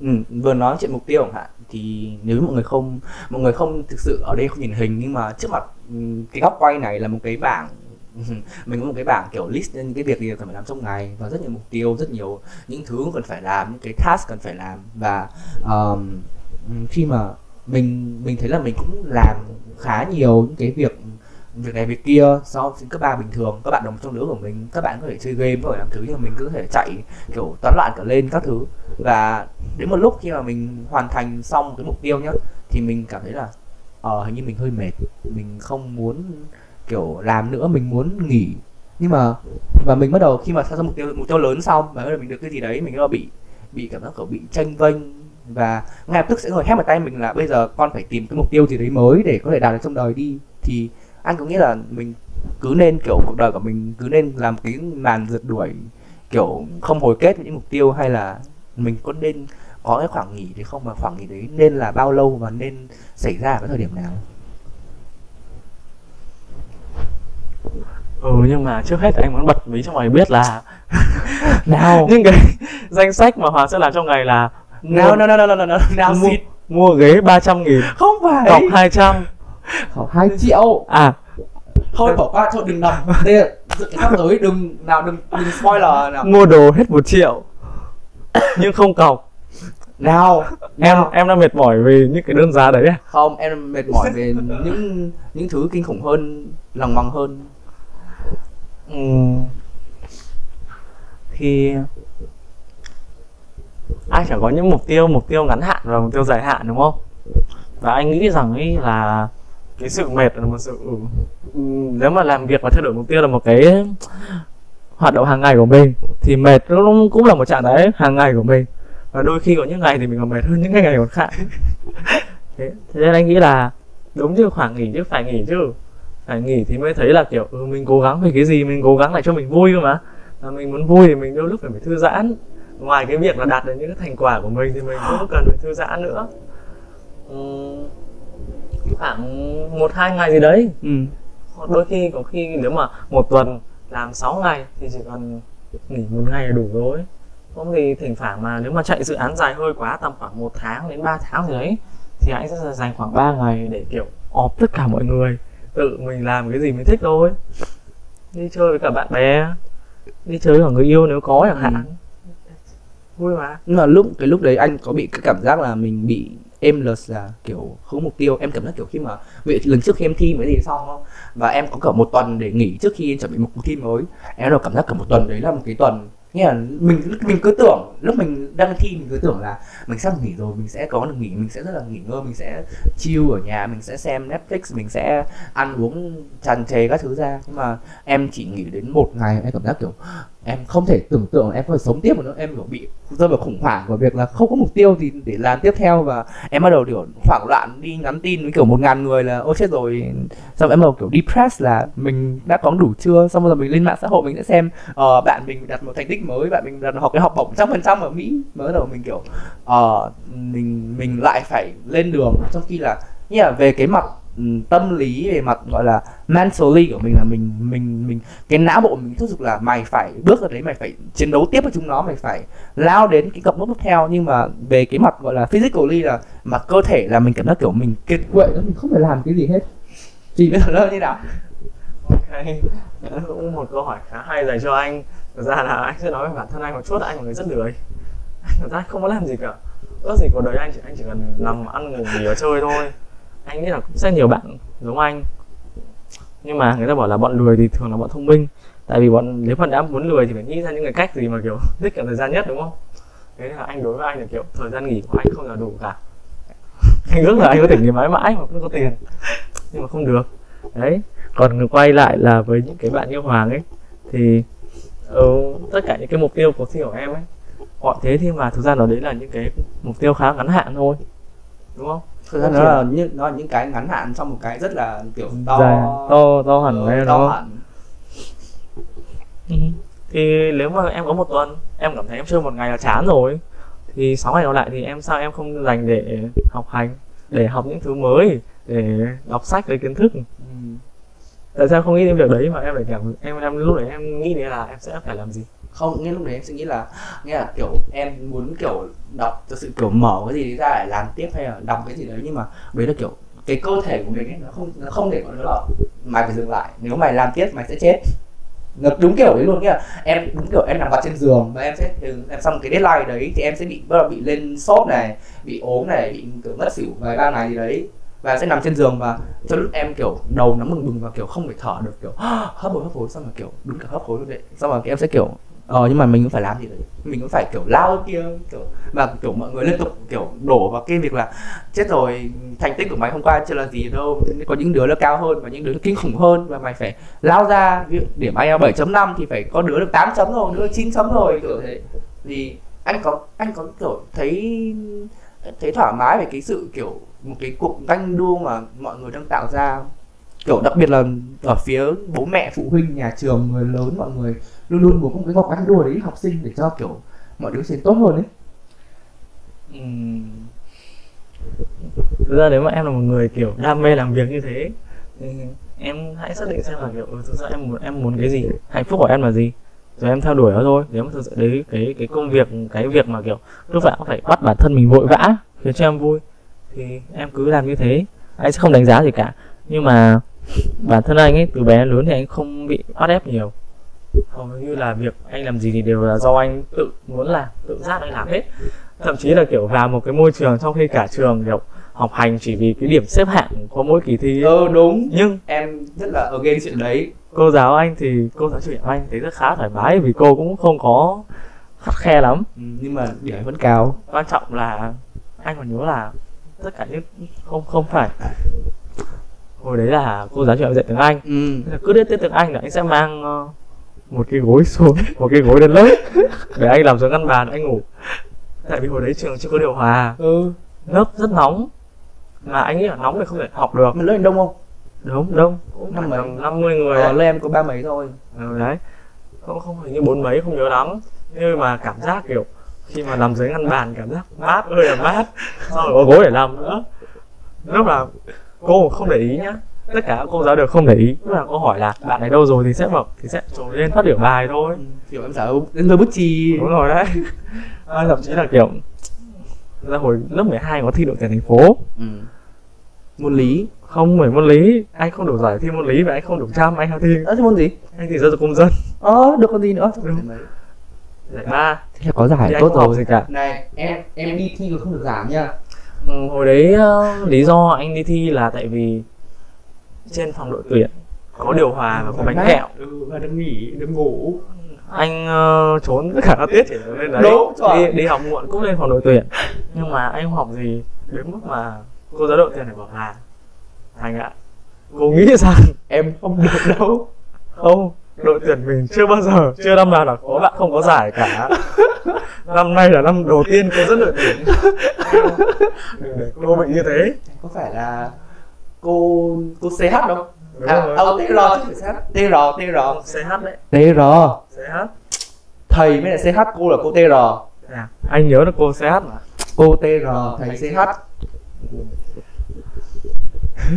ừ, vừa nói chuyện mục tiêu chẳng hạn thì nếu mọi người không mọi người không thực sự ở đây không nhìn hình nhưng mà trước mặt ừ, cái góc quay này là một cái bảng <laughs> mình có một cái bảng kiểu list những cái việc gì cần phải làm trong ngày và rất nhiều mục tiêu rất nhiều những thứ cần phải làm những cái task cần phải làm. Và um, khi mà mình mình thấy là mình cũng làm khá nhiều những cái việc việc này việc kia so với các bạn bình thường. Các bạn đồng trong lứa của mình các bạn có thể chơi game có thể làm thứ nhưng mà mình cứ thể chạy kiểu toán loạn cả lên các thứ và đến một lúc khi mà mình hoàn thành xong cái mục tiêu nhá, thì mình cảm thấy là ờ hình như mình hơi mệt. Mình không muốn, kiểu, làm nữa, mình muốn nghỉ. Nhưng mà, và mình bắt đầu khi mà ra mục tiêu mục tiêu lớn xong, và bắt đầu mình được cái gì đấy, mình bắt đầu bị bị cảm giác kiểu bị tranh vênh. Và ngay lập tức sẽ ngồi hét vào tay mình là bây giờ con phải tìm cái mục tiêu gì đấy mới để có thể đạt được trong đời đi. Thì anh có nghĩa là mình cứ nên, kiểu, cuộc đời của mình cứ nên làm cái màn rượt đuổi, kiểu, không hồi kết với những mục tiêu hay là mình có nên có cái khoảng nghỉ thì không? Mà khoảng nghỉ đấy nên là bao lâu và nên xảy ra ở cái thời điểm nào? Ừ nhưng mà trước hết thì anh muốn bật mí cho mọi người biết là <laughs> nào. <laughs> những cái danh sách mà Hoàng sẽ làm trong ngày là nào nào nào nào nào nào nào mua, mua ghế 300 nghìn không phải. cọc 200 khoảng hai triệu. À. Thôi bỏ qua thôi đừng đọc đây là sắp tới đừng nào đừng đừng spoiler nào. Mua đồ hết một triệu nhưng không cọc nào em nào. em đang mệt mỏi vì những cái đơn giá đấy à không em mệt mỏi về những những thứ kinh khủng hơn lòng bằng hơn. Ừm. thì ai chẳng có những mục tiêu mục tiêu ngắn hạn và mục tiêu dài hạn đúng không? Và anh nghĩ rằng ấy là cái sự mệt là một sự ừm, nếu mà làm việc và thay đổi mục tiêu là một cái hoạt động hàng ngày của mình thì mệt nó cũng- là một trạng thái hàng ngày của mình. Và đôi khi có những ngày thì mình còn mệt hơn những cái ngày còn khác. <laughs> Thế, thế nên anh nghĩ là đúng chứ khoảng nghỉ chứ phải nghỉ chứ. Phải nghỉ thì mới thấy là kiểu ừ, mình cố gắng về cái gì mình cố gắng lại cho mình vui cơ mà. Và mình muốn vui thì mình đôi lúc phải phải thư giãn. Ngoài cái việc là đạt được những cái thành quả của mình thì mình cũng cần phải thư giãn nữa. Ừm, khoảng một hai ngày gì đấy. Ừ. Đôi khi có khi nếu mà một tuần làm 6 ngày thì chỉ cần nghỉ một ngày là đủ rồi. Không thì thỉnh thoảng mà nếu mà chạy dự án dài hơi quá tầm khoảng một tháng đến 3 tháng gì đấy thì anh sẽ dành khoảng 3 ngày để kiểu ọp tất cả mọi người tự mình làm cái gì mình thích thôi. Đi chơi với cả bạn bè đi chơi với cả người yêu nếu có chẳng hạn. Vui mà. Nhưng mà lúc cái lúc đấy anh có bị cái cảm giác là mình bị em là kiểu không mục tiêu. Em cảm giác kiểu khi mà vị lần trước khi em thi mới gì xong không và em có cả một tuần để nghỉ trước khi chuẩn bị một cuộc thi mới. Em đâu cảm giác cả một tuần đấy là một cái tuần. Nghĩa là mình mình cứ tưởng, lúc mình đang thi mình cứ tưởng là mình sắp nghỉ rồi, mình sẽ có được nghỉ, mình sẽ rất là nghỉ ngơi, mình sẽ chill ở nhà, mình sẽ xem Netflix, mình sẽ ăn uống tràn trề các thứ ra. Nhưng mà em chỉ nghỉ đến một ngày, em cảm giác kiểu em không thể tưởng tượng em có thể sống tiếp nữa em kiểu bị rơi vào khủng hoảng của việc là không có mục tiêu gì để làm tiếp theo và em bắt đầu kiểu hoảng loạn đi nhắn tin với kiểu một ngàn người là ôi chết rồi. Xong em bắt đầu kiểu depressed là mình đã có đủ chưa? Xong rồi mình lên mạng xã hội mình sẽ xem ờ, bạn mình đặt một thành tích mới bạn mình đặt học cái học bổng trăm phần trăm ở mỹ. Mới bắt đầu mình kiểu ờ, mình mình lại phải lên đường. Trong khi là như là về cái mặt tâm lý về mặt, gọi là, mentally của mình là mình mình mình, cái não bộ mình thúc giục là mày phải bước ra đấy, mày phải chiến đấu tiếp với chúng nó, mày phải lao đến cái cặp nốt tiếp theo. Nhưng mà về cái mặt, gọi là, physically là mặt cơ thể là mình cảm giác kiểu mình kiệt quệ đó mình không phải làm cái gì hết. Thì bây giờ nó như nào? Ok cũng một câu hỏi khá hay dành cho anh. Thực ra là anh sẽ nói về bản thân anh một chút, anh là người rất lười. Anh thật ra không có làm gì cả. Ước gì cuộc đời anh chỉ anh chỉ cần nằm ăn ngủ nghỉ và chơi thôi anh nghĩ là cũng sẽ nhiều bạn giống anh. Nhưng mà người ta bảo là bọn lười thì thường là bọn thông minh. Tại vì bọn nếu bạn đã muốn lười thì phải nghĩ ra những cái cách gì mà kiểu <laughs> tiết kiệm thời gian nhất đúng không? Thế là anh đối với anh là kiểu thời gian nghỉ của anh không là đủ cả. <laughs> Anh ước là anh có thể nghỉ mãi mãi mà vẫn có tiền. Nhưng mà không được. Đấy. Còn quay lại là với những cái bạn như hoàng ấy thì ừ, tất cả những cái mục tiêu của thi của em ấy gọi thế thì mà thực ra nó đấy là những cái mục tiêu khá ngắn hạn thôi. Đúng không? Thực ra nó là như nó là những cái ngắn hạn trong một cái rất là kiểu to Dài, to to hẳn đấy to nó hẳn Ừ. thì nếu mà em có một tuần em cảm thấy em chơi một ngày là chán rồi thì sáu ngày còn lại thì em sao em không dành để học hành để học những thứ mới để đọc sách lấy kiến thức ừ. tại sao không nghĩ đến việc đấy mà em lại cảm em em lúc đấy em nghĩ đến là em sẽ phải làm gì không, nghe lúc đấy em sẽ nghĩ là, nghe là kiểu em muốn kiểu đọc thực sự kiểu mở cái gì đấy ra để làm tiếp hay là đọc cái gì đấy, nhưng mà đấy là kiểu cái cơ thể của mình ấy, nó không nó không để có nó là mày phải dừng lại. Nếu mày làm tiếp, mày sẽ chết. Nó đúng kiểu đấy luôn, nghĩa là em, đúng kiểu em nằm vào trên giường và em sẽ, em xong cái deadline đấy thì em sẽ bị, bắt đầu bị lên sốt này, bị ốm này, bị kiểu ngất xỉu vài ba ngày gì đấy. Và sẽ nằm trên giường và cho lúc em kiểu đầu nó bừng bừng và kiểu không thể thở được, kiểu, <gasps> hấp hối hấp hối, xong rồi kiểu đúng cả hấp hối luôn đấy. Xong rồi em sẽ kiểu ờ nhưng mà mình cũng phải làm gì đấy mình cũng phải kiểu lao kia, kiểu, và kiểu mọi người liên tục kiểu đổ vào cái việc là, chết rồi, thành tích của mày hôm qua chưa là gì đâu, có những đứa nó cao hơn và những đứa nó kinh khủng hơn và mày phải lao ra. Ví dụ điểm IELTS 7.5 thì phải có đứa được 8 chấm rồi, đứa 9 chấm rồi, kiểu thế. Thì anh có anh có kiểu thấy thấy thoải mái về cái sự kiểu một cái cuộc ganh đua mà mọi người đang tạo ra kiểu đặc biệt là ở phía bố mẹ, phụ huynh, nhà trường, người lớn, mọi người luôn luôn muốn có một cái góc ăn đua đấy học sinh để cho, kiểu, mọi đứa sẽ tốt hơn ấy. Thực ra nếu mà em là một người, kiểu, đam mê làm việc như thế em hãy xác định xem là, kiểu, thực ra em muốn em muốn cái gì, hạnh phúc của em là gì. Rồi em theo đuổi nó thôi. Nếu mà thực sự đấy, cái cái công việc, cái việc mà, kiểu, lúc nào cũng phải bắt bản thân mình vội vã, khiến cho em vui, thì em cứ làm như thế. Anh sẽ không đánh giá gì cả. Nhưng mà bản thân anh ấy, từ bé đến lớn thì anh không bị bắt ép nhiều hầu như là việc anh làm gì thì đều là do anh tự muốn làm tự giác anh làm hết. Thậm chí là kiểu vào một cái môi trường trong khi cả trường kiểu học hành chỉ vì cái điểm xếp hạng của mỗi kỳ thi. Ờ đúng. Nhưng em rất là against chuyện đấy. cô giáo anh thì cô giáo chủ nhiệm anh thấy rất khá thoải mái vì cô cũng không có khắt khe lắm. Ừ, nhưng mà điểm vẫn cao. Quan trọng là anh còn nhớ là tất cả những không không phải. Hồi đấy là cô giáo chủ nhiệm dạy tiếng anh. Ừ. Cứ đến tiết tiếng anh là anh sẽ mang ờ, một cái gối xuống một cái gối đến lớp. Để anh làm xuống ngăn bàn anh ngủ. Tại vì hồi đấy trường chưa có điều hòa. Ừ. Lớp rất nóng. Mà anh nghĩ là nóng thì không thể học được. Mà lớp anh đông không? Đúng đông. Cũng Năm mấy? năm mươi người ờ, lớp em có ba mấy thôi. Ừ, đấy. Không không hình như bốn mấy không nhớ lắm. Nhưng mà cảm giác kiểu khi mà nằm dưới ngăn bàn cảm giác mát ơi là mát. Xong rồi có gối để nằm nữa. Lúc là cô không để ý nhá tất cả các cô giáo đều không để ý. Lúc nào cô hỏi là bạn này đâu rồi thì sẽ bảo thì sẽ trồi lên phát biểu bài thôi. Ừ. kiểu em sợ đến tôi bút chì. Đúng rồi đấy. À, <laughs> thậm chí là kiểu ra hồi lớp 12 có thi đội tuyển thành phố. Ừ. môn lý. Không phải môn lý. Anh không đủ giỏi thi môn lý và anh không đủ chăm anh thi. Ờ thế môn gì? Anh thì giáo dục công dân. Ờ được còn gì nữa? Đúng. giải ba. Thế là có giải thì tốt không rồi. gì cả. Này em em đi thi còn không được giảm nha. Ừ, hồi đấy ờ, lý do anh đi thi là tại vì trên phòng đội tuyển. Có điều hòa và có bánh kẹo. Ừ, và được nghỉ được ngủ. Anh ờ, trốn tất cả các tiết. Chỉ lên đấy. Đúng, đi, đi học muộn cũng lên phòng đội tuyển. Nhưng mà anh không học gì đến mức mà cô giáo đội tuyển này bảo là thành ạ. Cô nghĩ rằng em không được đâu. Không đội tuyển mình chưa bao giờ chưa năm nào là có bạn không có giải cả. Năm nay là năm đầu tiên cô dẫn đội tuyển. Đừng để cô bị như thế. Có phải là cô cô CH Đúng à, ờ, TR chứ TR TR CH đấy. TR CH thầy mới là CH cô là cô TR à, anh nhớ là cô CH mà. Cô TR thầy CH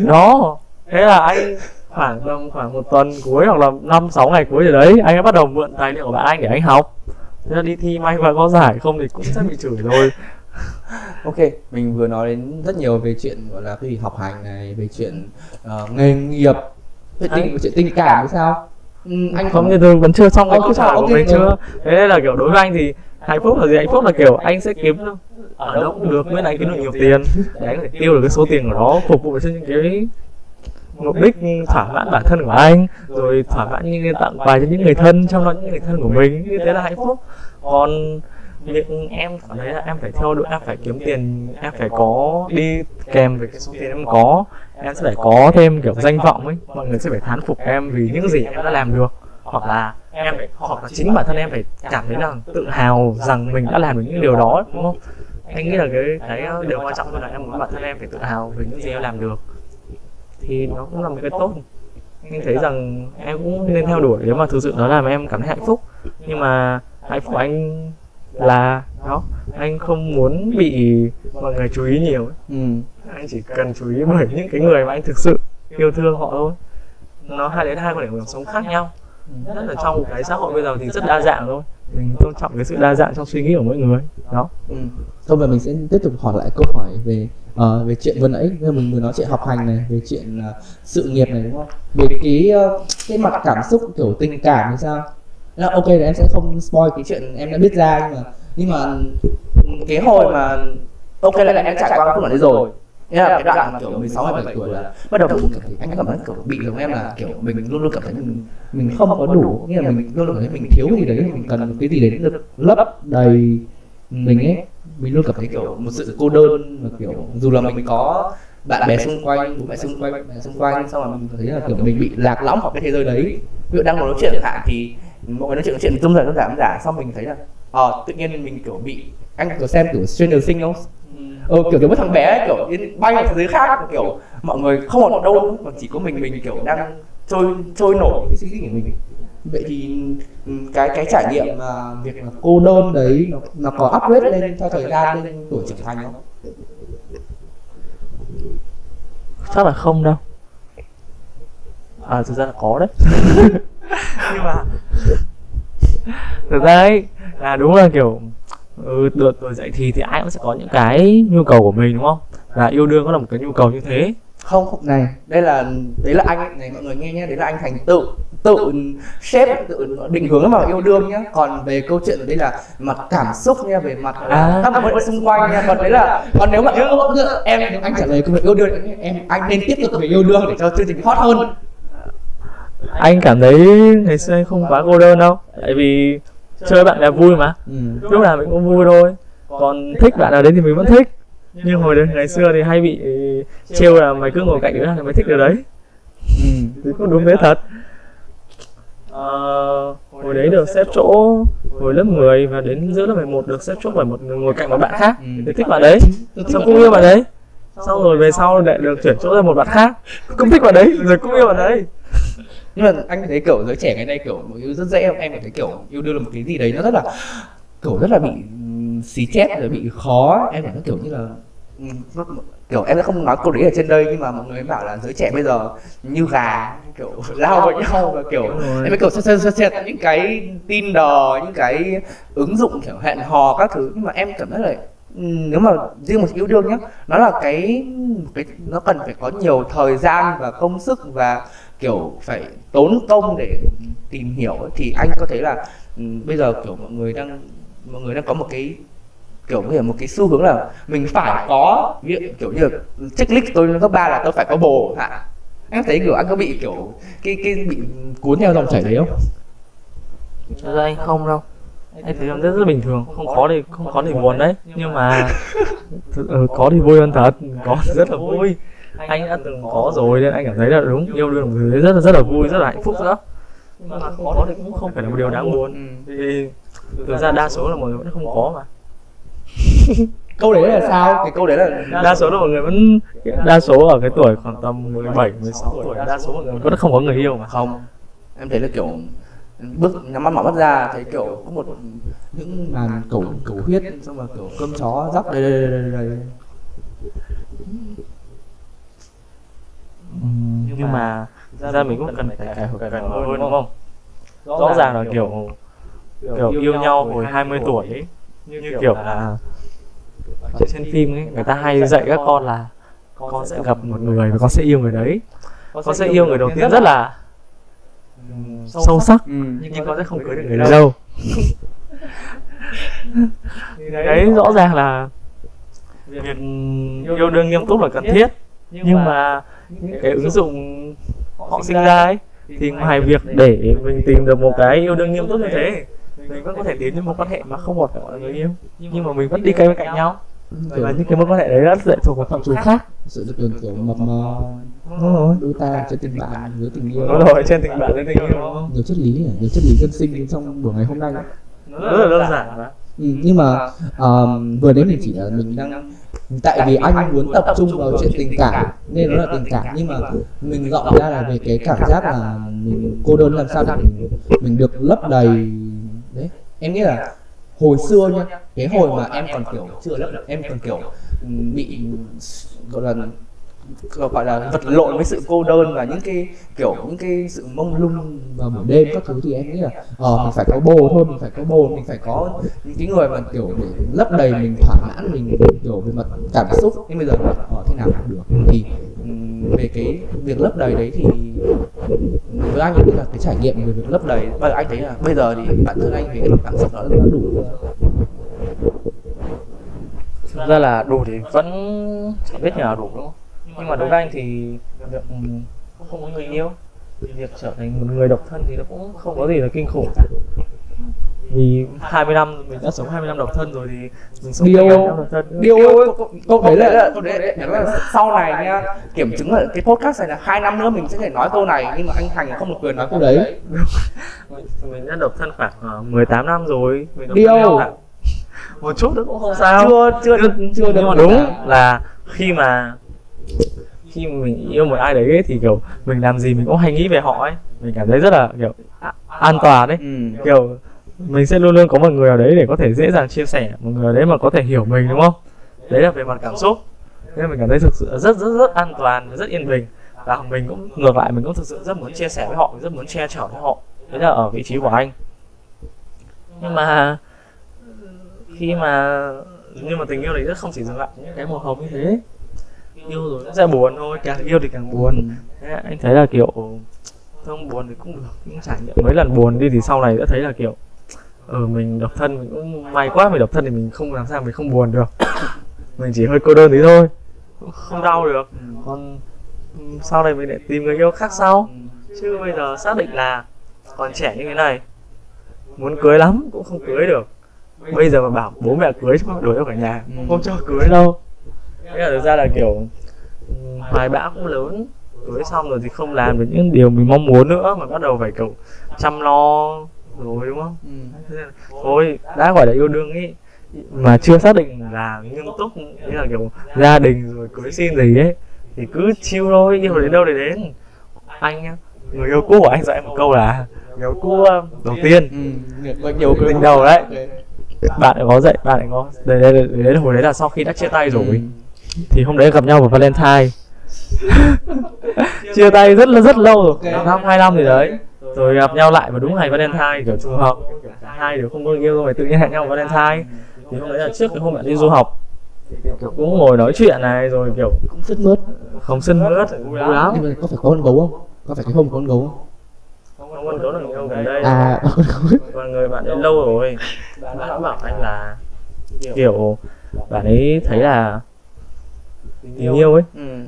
đó. Thế là anh khoảng tầm khoảng một tuần cuối hoặc là năm sáu ngày cuối rồi đấy anh đã bắt đầu mượn tài liệu của bạn anh để anh học. Thế là đi thi may và có giải không thì cũng sẽ bị chửi rồi <laughs> ok mình vừa nói đến rất nhiều về chuyện gọi là cái học hành này về chuyện ờ, nghề nghiệp. Về tình Anh- chuyện tình cảm hay sao? Ừ, anh không như tôi vẫn chưa xong cái Ờ, câu trả của mình chưa? Thế nên là kiểu đối với anh thì hạnh phúc là gì? Hạnh phúc là kiểu anh sẽ kiếm ở đâu cũng được miễn anh kiếm được nhiều tiền. Để anh có thể tiêu được cái số tiền của nó phục vụ cho những cái mục đích thỏa mãn bản thân của anh rồi thỏa mãn những tặng quà cho những người thân trong đó những người thân của mình. Như thế là hạnh phúc. Còn việc em cảm thấy là em phải theo đuổi, em phải kiếm tiền, em phải có đi kèm với cái số tiền em có. Em sẽ phải có thêm kiểu danh vọng ấy. Mọi người sẽ phải thán phục em vì những gì em đã làm được. Hoặc là em phải, hoặc là chính bản thân em phải cảm thấy là tự hào rằng mình đã làm được những điều đó, đúng không? Anh nghĩ là cái cái điều quan trọng hơn là em muốn bản thân em phải tự hào về những gì em làm được. Thì nó cũng là một cái tốt. Anh thấy rằng em cũng nên theo đuổi. Nếu mà thực sự nó làm em cảm thấy hạnh phúc, nhưng mà hạnh phúc của anh là đó anh không muốn bị mọi người chú ý nhiều ừ. anh chỉ cần chú ý bởi những cái người mà anh thực sự yêu thương họ thôi. Nó hai đến hai quan điểm cuộc sống khác nhau. Nhất là trong cái xã hội bây giờ thì rất đa dạng thôi. Mình tôn trọng cái sự đa dạng trong suy nghĩ của mỗi người đó. Ừ. Thôi và mình sẽ tiếp tục hỏi lại câu hỏi về uh, về chuyện vừa nãy. Mình vừa nói chuyện học hành này về chuyện uh, sự nghiệp này đúng không? Về cái uh, cái mặt cảm xúc kiểu tình cảm thì sao là ok là em sẽ không spoil cái chuyện em đã biết ra, nhưng mà nhưng mà cái hồi mà ok, là em trải qua cái khúc đấy rồi. Thế là cái đoạn mà kiểu 16 17 tuổi là bắt đầu cảm thấy anh cảm thấy kiểu bị giống em là kiểu mình luôn luôn cảm thấy mình mình không có đủ, nghĩa là mình luôn luôn cảm thấy mình thiếu gì đấy, mình cần cái gì đấy được lấp đầy mình ấy. Mình luôn cảm thấy kiểu một sự cô đơn và kiểu dù là mình có bạn bè xung quanh, bố mẹ xung quanh bạn bè xung quanh, xong rồi mình thấy là kiểu mình bị lạc lõng khỏi cái thế giới đấy. Ví dụ đang ngồi nói chuyện chẳng hạn thì mọi người nói chuyện nói chuyện tung dần tung giảm giả xong mình thấy là ờ tự nhiên mình kiểu bị anh kiểu xem kiểu Stranger Things không? Ờ kiểu kiểu với thằng bé ấy, kiểu bay vào thế giới khác kiểu mọi người không còn ở đâu mà chỉ có mình mình kiểu đang trôi trôi nổi cái suy nghĩ của mình. Vậy thì ừ, cái cái trải nghiệm mà việc là cô đơn đấy nó nó có upgrade lên theo thời gian lên tuổi trưởng thành không? Chắc là không đâu. À thực ra là có đấy <laughs> nhưng mà <laughs> thực ra ấy là đúng là kiểu ừ, tuổi, tuổi dậy thì thì ai cũng sẽ có những cái nhu cầu của mình đúng không và yêu đương có là một cái nhu cầu như thế không không này đây là đấy là anh ấy. này mọi người nghe nhé đấy là anh thành tự tự shape tự định hướng mà yêu đương nhá còn về câu chuyện ở đây là mặt cảm xúc nha về mặt À. các mối xung quanh nha còn đấy là còn nếu mà em nếu anh trả lời câu chuyện yêu đương em anh nên tiếp tục về yêu đương để cho chương trình hot hơn anh cảm thấy ngày xưa anh không quá cô đơn đâu tại vì chơi bạn bè vui mà. Ừ. lúc nào mình cũng vui thôi. Còn thích bạn nào đấy thì mình vẫn thích. Nhưng hồi đấy ngày xưa thì hay bị trêu là mày cứ ngồi cạnh đứa nào thì mày thích đứa đấy. Ừ. thì cũng đúng thế thật. Ờ, hồi đấy được xếp chỗ hồi lớp 10 và đến giữa lớp 11 được xếp chỗ bởi một người ngồi cạnh một bạn khác Ừ. thì thích bạn đấy. Xong cũng yêu bạn đấy. Xong rồi về sau lại được chuyển chỗ ra một bạn khác. Cũng thích bạn đấy rồi cũng yêu bạn đấy nhưng mà anh thấy kiểu giới trẻ ngày nay kiểu một yêu rất dễ em cảm thấy kiểu yêu đương là một cái gì đấy nó rất là kiểu rất là bị xí chét rồi bị khó em cảm thấy kiểu như là kiểu em sẽ không nói câu đấy ở trên đây nhưng mà mọi người bảo là giới trẻ bây giờ như gà kiểu <laughs> lao vào nhau và kiểu em mới kiểu xét xét xét những cái tin đò những cái ứng dụng kiểu hẹn hò các thứ. Nhưng mà em cảm thấy là nếu mà riêng một yêu đương nhá nó là cái cái nó cần phải có nhiều thời gian và công sức và kiểu phải tốn công để tìm hiểu ấy. thì anh có thấy là ừm, bây giờ kiểu mọi người đang mọi người đang có một cái kiểu như một cái xu hướng là mình phải có ví dụ kiểu như là checklist tôi lên cấp ba là tôi phải có bồ hả? Em thấy kiểu anh có bị kiểu cái cái bị cuốn theo dòng chảy đấy không? Thật ra anh không đâu. Anh thấy rất rất bình thường. Không có thì không có thì buồn đấy. Nhưng mà <laughs> ừ, có thì vui hơn thật. Có rất là vui anh đã từng có rồi nên anh cảm thấy là đúng yêu đương một thứ rất là rất là vui rất là hạnh phúc nữa. Nhưng mà không có thì cũng không phải là một điều đáng buồn. vì thực ra đa số là mọi người vẫn không có mà. <laughs> Câu đấy là sao? Cái câu đấy là đa số là mọi người vẫn đa số ở cái tuổi khoảng tầm 17, 16 tuổi đa số mọi người vẫn không có người yêu mà. Không. Em thấy là kiểu bước nhắm mắt mở mắt ra thấy kiểu có một những màn cầu cầu huyết xong rồi kiểu cơm chó đây đây đây đây, đây. Nhưng mà thực ra mình cũng cần phải cải cải cải mở hơn đúng không? rõ ràng là kiểu kiểu yêu nhau hồi 20 tuổi ấy như kiểu là trên, trên phim ấy người ta hay dạy các con là con sẽ gặp một người và con sẽ yêu người đấy. Con sẽ yêu người đầu tiên rất là sâu sắc. ừ. nhưng con sẽ không cưới được người <laughs> đấy đâu. Đấy. Rõ ràng là việc yêu đương nghiêm túc là cần thiết. Nhưng mà những cái ứng dụng họ sinh ra ấy thì ngoài việc để mình tìm được một cái yêu đương nghiêm túc như thế mình vẫn có thể tiến đến một quan hệ mà không một gọi là người yêu. Nhưng mà mình vẫn đi cây bên cạnh nhau. Và những cái mối quan hệ đấy rất lệ thuộc vào phạm trù khác. Sự được kiểu mập mờ. Đúng rồi. Đôi ta trên tình bạn với tình yêu. Đúng rồi trên tình bạn với tình yêu. Đúng không nhiều chất lý nhiều chất lý dân sinh trong buổi ngày hôm nay. Rất là đơn giản mà. Ừ, nhưng mà um, vừa đấy mình chỉ là mình đang tại vì anh muốn tập trung vào chuyện tình cảm nên nó là tình cảm. nhưng mà mình dọn ra là về cái cảm giác là mình cô đơn làm sao để mình, mình được lấp đầy đấy. Em nghĩ là hồi xưa nha cái hồi mà em còn kiểu chưa lấp em còn kiểu bị gọi là gọi là vật lộn với sự cô đơn và những cái, kiểu, những cái sự mông lung vào buổi đêm các thứ thì em nghĩ là ờ mình phải có bồ thôi, mình phải có bồ, mình phải có những cái người mà, kiểu, để lấp đầy mình, thỏa mãn mình, kiểu, về mặt cảm xúc. Nhưng bây giờ ờ thế nào cũng được. Thì về cái việc lấp đầy đấy thì với anh nghĩ là cái trải nghiệm về việc lấp đầy. Và anh thấy là bây giờ thì bản thân anh về cái mặt cảm xúc đó đã đủ. Thực ra là đủ thì vẫn chẳng biết nhờ đủ đúng không nhưng mà đối với anh thì việc không có người yêu. Việc trở thành một người độc thân thì nó cũng không có gì là kinh khủng. Vì 20 năm mình đã sống 20 năm độc thân rồi thì mình sống điều độc thân. điều câu, câu đấy là câu đấy là, sau này nha kiểm chứng là cái podcast này là hai năm nữa mình sẽ thể nói câu này nhưng mà anh thành không được quyền nói câu đấy. <laughs> Mình đã độc thân khoảng 18 năm rồi mình điều. một chút nữa cũng không sao. Chưa chưa chưa, chưa đúng là khi mà khi mình yêu một ai đấy ấy, thì kiểu mình làm gì mình cũng hay nghĩ về họ ấy. Mình cảm thấy rất là kiểu an toàn đấy ừ. kiểu mình sẽ luôn luôn có một người ở đấy để có thể dễ dàng chia sẻ một người ở đấy mà có thể hiểu mình đúng không? Đấy là về mặt cảm xúc. Nên mình cảm thấy thực sự rất rất rất an toàn rất yên bình. Và mình cũng ngược lại mình cũng thực sự rất muốn chia sẻ với họ rất muốn che chở với họ. Đấy là ở vị trí của anh. Nhưng mà khi mà nhưng mà tình yêu đấy rất không chỉ dừng lại những cái màu hồng như thế yêu rồi nó sẽ buồn thôi càng yêu thì càng buồn. Thế anh thấy là kiểu không buồn thì cũng được những trải nghiệm. Mấy lần buồn đi thì sau này đã thấy là kiểu ừ mình độc thân mình cũng may quá mình độc thân thì mình không làm sao mình không buồn được. <coughs> Mình chỉ hơi cô đơn tí thôi không đau được. Còn sau này mình lại tìm người yêu khác sau. Chứ bây giờ xác định là còn trẻ như thế này muốn cưới lắm cũng không cưới được. Bây giờ mà bảo bố mẹ cưới chứ đuổi ra cả nhà không cho cưới đâu thế là thực ra là kiểu hoài bão cũng lớn. Cưới xong rồi thì không làm được những điều mình mong muốn nữa mà bắt đầu phải kiểu chăm lo rồi đúng không? Ừ. thôi đã gọi là yêu đương ấy mà chưa xác định là nghiêm túc. Như là kiểu gia đình rồi cưới xin gì ấy thì cứ chiêu thôi yêu đến đâu để đến. Anh người yêu cũ của anh dạy một câu là người yêu cũ đầu tiên. Ừ. nhiều tình đầu đấy. Bạn có dạy bạn lại có đấy, đấy, đấy, đấy hồi đấy là sau khi đã chia tay rồi. ừ. Thì hôm đấy gặp nhau vào valentine. Chia tay rất là rất lâu rồi. Okay. năm hai năm gì đấy. Rồi gặp nhau lại vào đúng ngày valentine kiểu trùng hợp. Hai đều không có yêu rồi tự nhiên hẹn nhau vào valentine. Thì hôm đấy là trước cái hôm bạn đi du học. Kiểu cũng ngồi nói chuyện này rồi kiểu cũng sứt mướt. không sứt mướt. Vui lắm. Nhưng mà có phải có con gấu không? Có phải cái hôm có con gấu không? Không con gấu là người yêu gần đây. À và người bạn ấy lâu rồi. Bạn đã bảo anh là kiểu bạn ấy thấy là tình yêu ấy. ừ.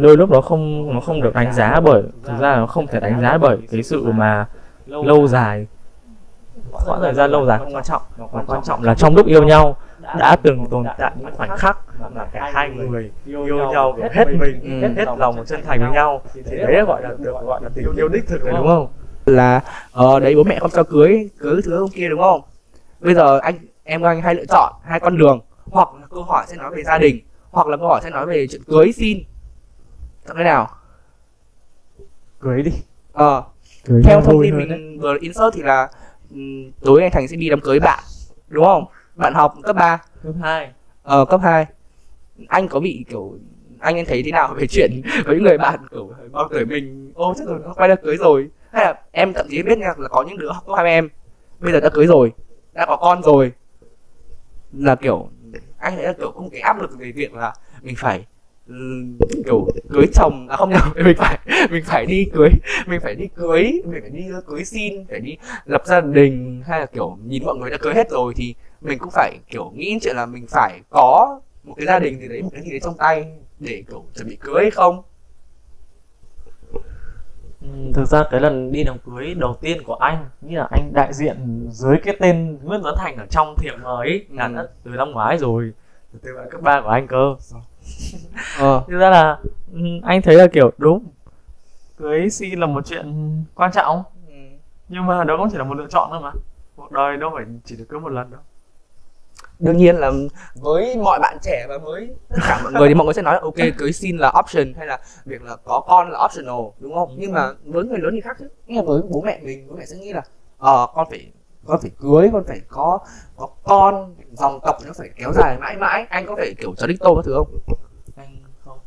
Đôi lúc nó không nó không được đánh giá bởi thực ra nó không thể đánh giá bởi cái sự mà lâu dài. quãng thời gian lâu dài không quan trọng. mà quan trọng là trong lúc yêu nhau đã từng tồn tại những khoảnh khắc mà cả hai người yêu nhau hết mình hết hết lòng chân thành với nhau. thì đấy gọi là được gọi là tình yêu đích thực rồi đúng không? Là ờ đấy bố mẹ con cho cưới cưới thứ ông kia đúng không? Bây giờ anh em anh hay lựa chọn hai con đường hoặc là câu hỏi sẽ nói về gia đình hoặc là câu hỏi sẽ nói về chuyện cưới xin. Chọn cái nào? Cưới đi. Ờ. Cưới theo thông tin mình vừa insert thì là um, tối anh thành sẽ đi đám cưới bạn đúng không? Bạn học cấp 3 cấp 2 ờ cấp 2 anh có bị kiểu anh em thấy thế nào về chuyện <laughs> có những người bạn kiểu bao tuổi mình ô chắc rồi nó quay ra cưới rồi. Hay là em thậm chí biết nha là có những đứa học cấp hai em bây giờ đã cưới rồi đã có con rồi. Là kiểu anh thấy là kiểu có một cái áp lực về việc là mình phải kiểu cưới chồng à không đâu <laughs> mình phải mình phải đi cưới mình phải đi cưới mình phải đi cưới xin phải đi lập gia đình hay là kiểu nhìn mọi người đã cưới hết rồi thì mình cũng phải kiểu nghĩ chuyện là mình phải có một cái gia đình gì đấy một cái gì đấy trong tay để kiểu chuẩn bị cưới hay không ừ. Ừ, thực ra cái lần đi đám cưới đầu tiên của anh nghĩ là anh đại diện dưới cái tên Nguyễn Tuấn Thành ở trong thiệp mời ấy, là Ừ. đã từ năm ngoái rồi từ từ cấp ba của anh cơ. <laughs> Ờ. Thực ra là ừ, anh thấy là kiểu đúng cưới xin là một chuyện quan trọng. Nhưng mà đó cũng chỉ là một lựa chọn thôi mà. Cuộc đời đâu phải chỉ được cưới một lần đâu đương nhiên là với mọi bạn trẻ và với tất cả mọi người thì mọi người sẽ nói là ok cưới xin là option hay là việc là có con là optional đúng không? Nhưng mà với người lớn thì khác chứ. Là với bố mẹ mình bố mẹ sẽ nghĩ là ờ con phải con phải cưới con phải có có con dòng tộc nó phải kéo dài mãi mãi. Anh có phải kiểu cháu đích tô các thứ không? Anh không.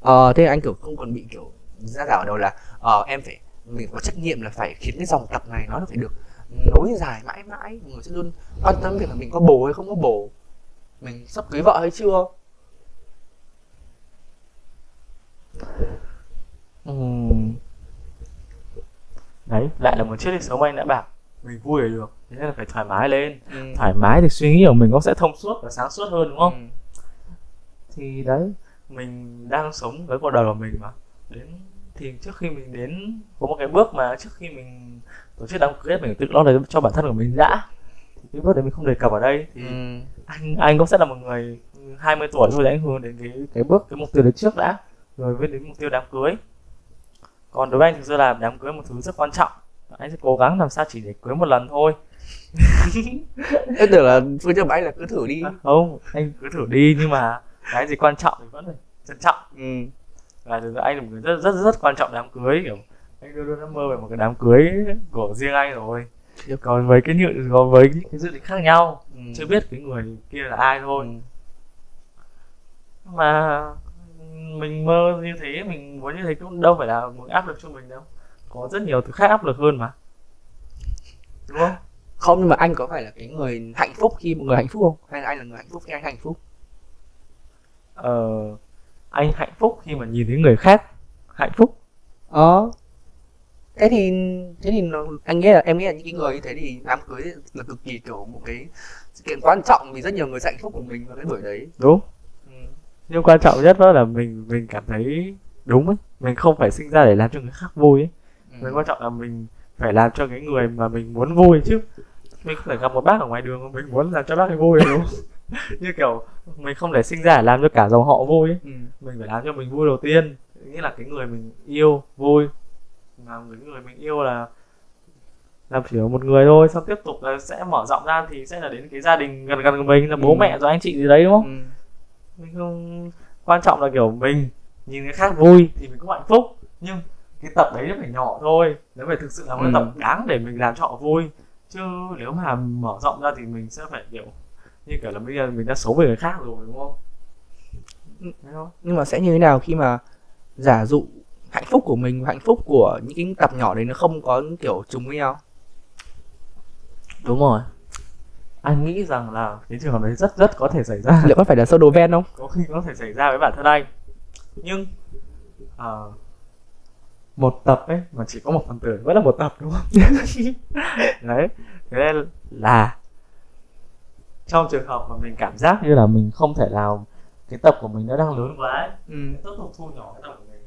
Ờ thế anh kiểu không còn bị kiểu ra đảo đâu là ờ em phải mình có trách nhiệm là phải khiến cái dòng tộc này nó phải được nối dài mãi mãi mọi người sẽ luôn quan tâm việc là mình có bồ hay không có bồ. Mình sắp cưới vợ hay chưa? Ừm. đấy lại là một chiếc lịch sống anh đã bảo. Mình vui là được. Thế nên là phải thoải mái lên. Thoải mái thì suy nghĩ của mình nó sẽ thông suốt và sáng suốt hơn đúng không? Ừ. thì đấy mình đang sống với cuộc đời của mình mà. Đến thì trước khi mình đến có một cái bước mà trước khi mình tổ chức đám cưới mình tự lo được cho bản thân của mình đã thì cái bước đấy mình không đề cập ở đây. Thì Ừ. anh anh cũng sẽ là một người 20 tuổi thôi anh hướng đến cái cái bước cái mục tiêu đấy trước đã rồi mới đến mục tiêu đám cưới. Còn đối với anh thực sự là đám cưới một thứ rất quan trọng. Anh sẽ cố gắng làm sao chỉ để cưới một lần thôi. Em tưởng là phương châm anh là cứ thử đi. À, không anh cứ thử đi nhưng mà cái gì quan trọng thì vẫn phải trân trọng. Ừ. và thực ra anh là một người rất rất rất quan trọng đám cưới kiểu anh luôn luôn đã mơ về một cái đám cưới của riêng anh rồi. Còn với cái nhự còn với những cái dự định khác nhau. Ừ. chưa biết cái người kia là ai thôi. Ừ. mà mình mơ như thế mình muốn như thế cũng đâu phải là một áp lực cho mình đâu. Có rất nhiều thứ khác áp lực hơn mà. Đúng không? Không nhưng mà anh có phải là cái người hạnh phúc khi một người hạnh phúc không? Hay là anh là người hạnh phúc khi anh hạnh phúc? Ờ, anh hạnh phúc khi mà nhìn thấy người khác. Hạnh phúc. Ờ. Thế thì thế thì nó, anh nghĩ là em nghĩ là những cái người như thế thì đám cưới là cực kỳ kiểu một cái sự kiện quan trọng vì rất nhiều người sẽ hạnh phúc của mình vào cái buổi đấy. Đúng. Ừ. nhưng quan trọng nhất đó là mình mình cảm thấy đúng ấy. Mình không phải sinh ra để làm cho người khác vui ấy. Ừ. mình quan trọng là mình phải làm cho cái người mà mình muốn vui chứ. Mình không thể gặp một bác ở ngoài đường mình muốn làm cho bác ấy vui đúng không <laughs> như kiểu mình không thể sinh ra làm cho cả dòng họ vui ấy Ừ. mình phải làm cho mình vui đầu tiên nghĩa là cái người mình yêu vui mà người người mình yêu là làm chỉ một người thôi xong tiếp tục là sẽ mở rộng ra thì sẽ là đến cái gia đình gần gần của mình là bố Ừ. mẹ rồi anh chị gì đấy đúng không Ừ. mình không quan trọng là kiểu mình nhìn người khác vui thì mình cũng hạnh phúc nhưng cái tập đấy nó phải nhỏ thôi nó phải thực sự là một cái Ừ. tập đáng để mình làm cho họ vui chứ nếu mà mở rộng ra thì mình sẽ phải kiểu như kiểu là bây giờ mình đã xấu về người khác rồi đúng không? Nhưng mà sẽ như thế nào khi mà giả dụ hạnh phúc của mình và hạnh phúc của những cái tập nhỏ đấy nó không có kiểu trùng với nhau? Đúng rồi. Anh nghĩ rằng là cái trường hợp đấy rất rất có thể xảy ra. Liệu có phải là sơ đồ ven không? Có khi có thể xảy ra với bản thân anh. Nhưng ờ, một tập ấy mà chỉ có một phần tử vẫn là một tập đúng không? <laughs> Đấy. Thế nên là trong trường hợp mà mình cảm giác như là mình không thể nào cái tập của mình nó đang lớn quá ấy, ừ. tiếp tục thu nhỏ cái tập của mình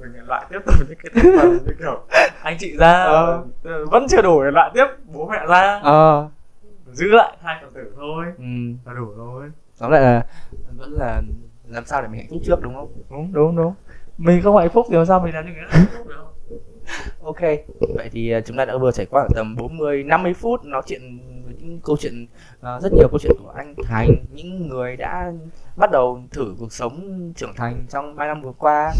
mình lại loại tiếp tục những cái thành phần như kiểu anh chị ra Ờ. vẫn chưa đủ để loại tiếp bố mẹ ra. Ờ. Giữ lại hai phần tử thôi. Ừ. là đủ rồi. Tóm lại là vẫn là làm sao để mình hạnh phúc trước đúng không? Đúng đúng đúng. Mình không hạnh phúc thì làm sao mình làm người khác hạnh phúc được? <laughs> Ok, vậy thì ờ, chúng ta đã vừa trải qua tầm 40 50 phút nói chuyện những câu chuyện ờ, rất nhiều câu chuyện của anh Thành, những người đã bắt đầu thử cuộc sống trưởng thành trong 3 năm vừa qua.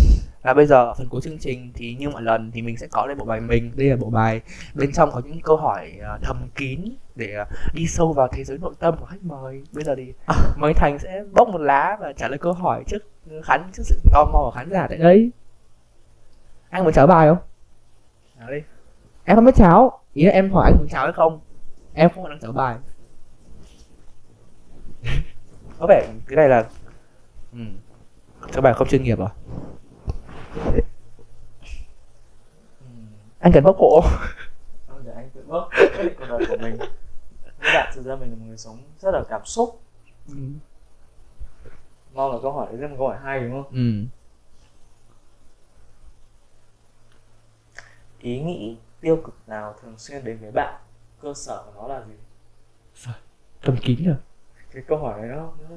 Và bây giờ ở phần cuối chương trình thì như mọi lần thì mình sẽ có đây bộ bài mình, đây là bộ bài bên trong có những câu hỏi ờ, thầm kín để ờ, đi sâu vào thế giới nội tâm của khách mời. Bây giờ thì <laughs> mời Thành sẽ bốc một lá và trả lời câu hỏi trước khán trước sự tò mò của khán giả tại đây. Anh muốn trả bài không? đi em không biết cháo ý là em hỏi anh muốn cháo hay không em không đang cháo bài. <laughs> Có vẻ cái này là ừ. cháo bài không chuyên nghiệp à? Anh cần bóc cổ. Không, để anh tự định cuộc đời của mình. Các bạn thực ra mình là một người sống rất là cảm xúc. Mong là câu hỏi đấy là một câu hỏi hay đúng không? Ừ. ý nghĩ tiêu cực nào thường xuyên đến với bạn cơ sở của nó là gì? Tầm kín rồi cái câu hỏi này nó, nó,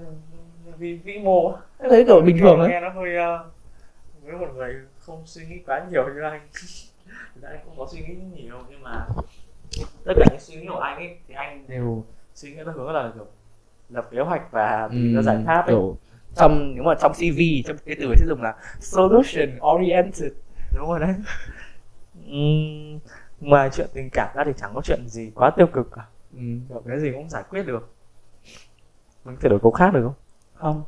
nó vĩ, vĩ mô thấy kiểu bình thường ấy nghe nó hơi uh, với một người không suy nghĩ quá nhiều như anh. <laughs> Anh cũng có suy nghĩ nhiều nhưng mà tất cả những suy nghĩ của anh ấy thì anh đều suy nghĩ nó hướng là kiểu lập kế hoạch và tìm ra giải pháp ấy. trong nếu mà trong CV trong cái từ sẽ dùng là solution oriented đúng rồi đấy. Ừm, ngoài chuyện tình cảm ra thì chẳng có chuyện gì quá tiêu cực cả. Ừ. kiểu cái gì cũng giải quyết được. Mình có thể đổi câu khác được không? Không.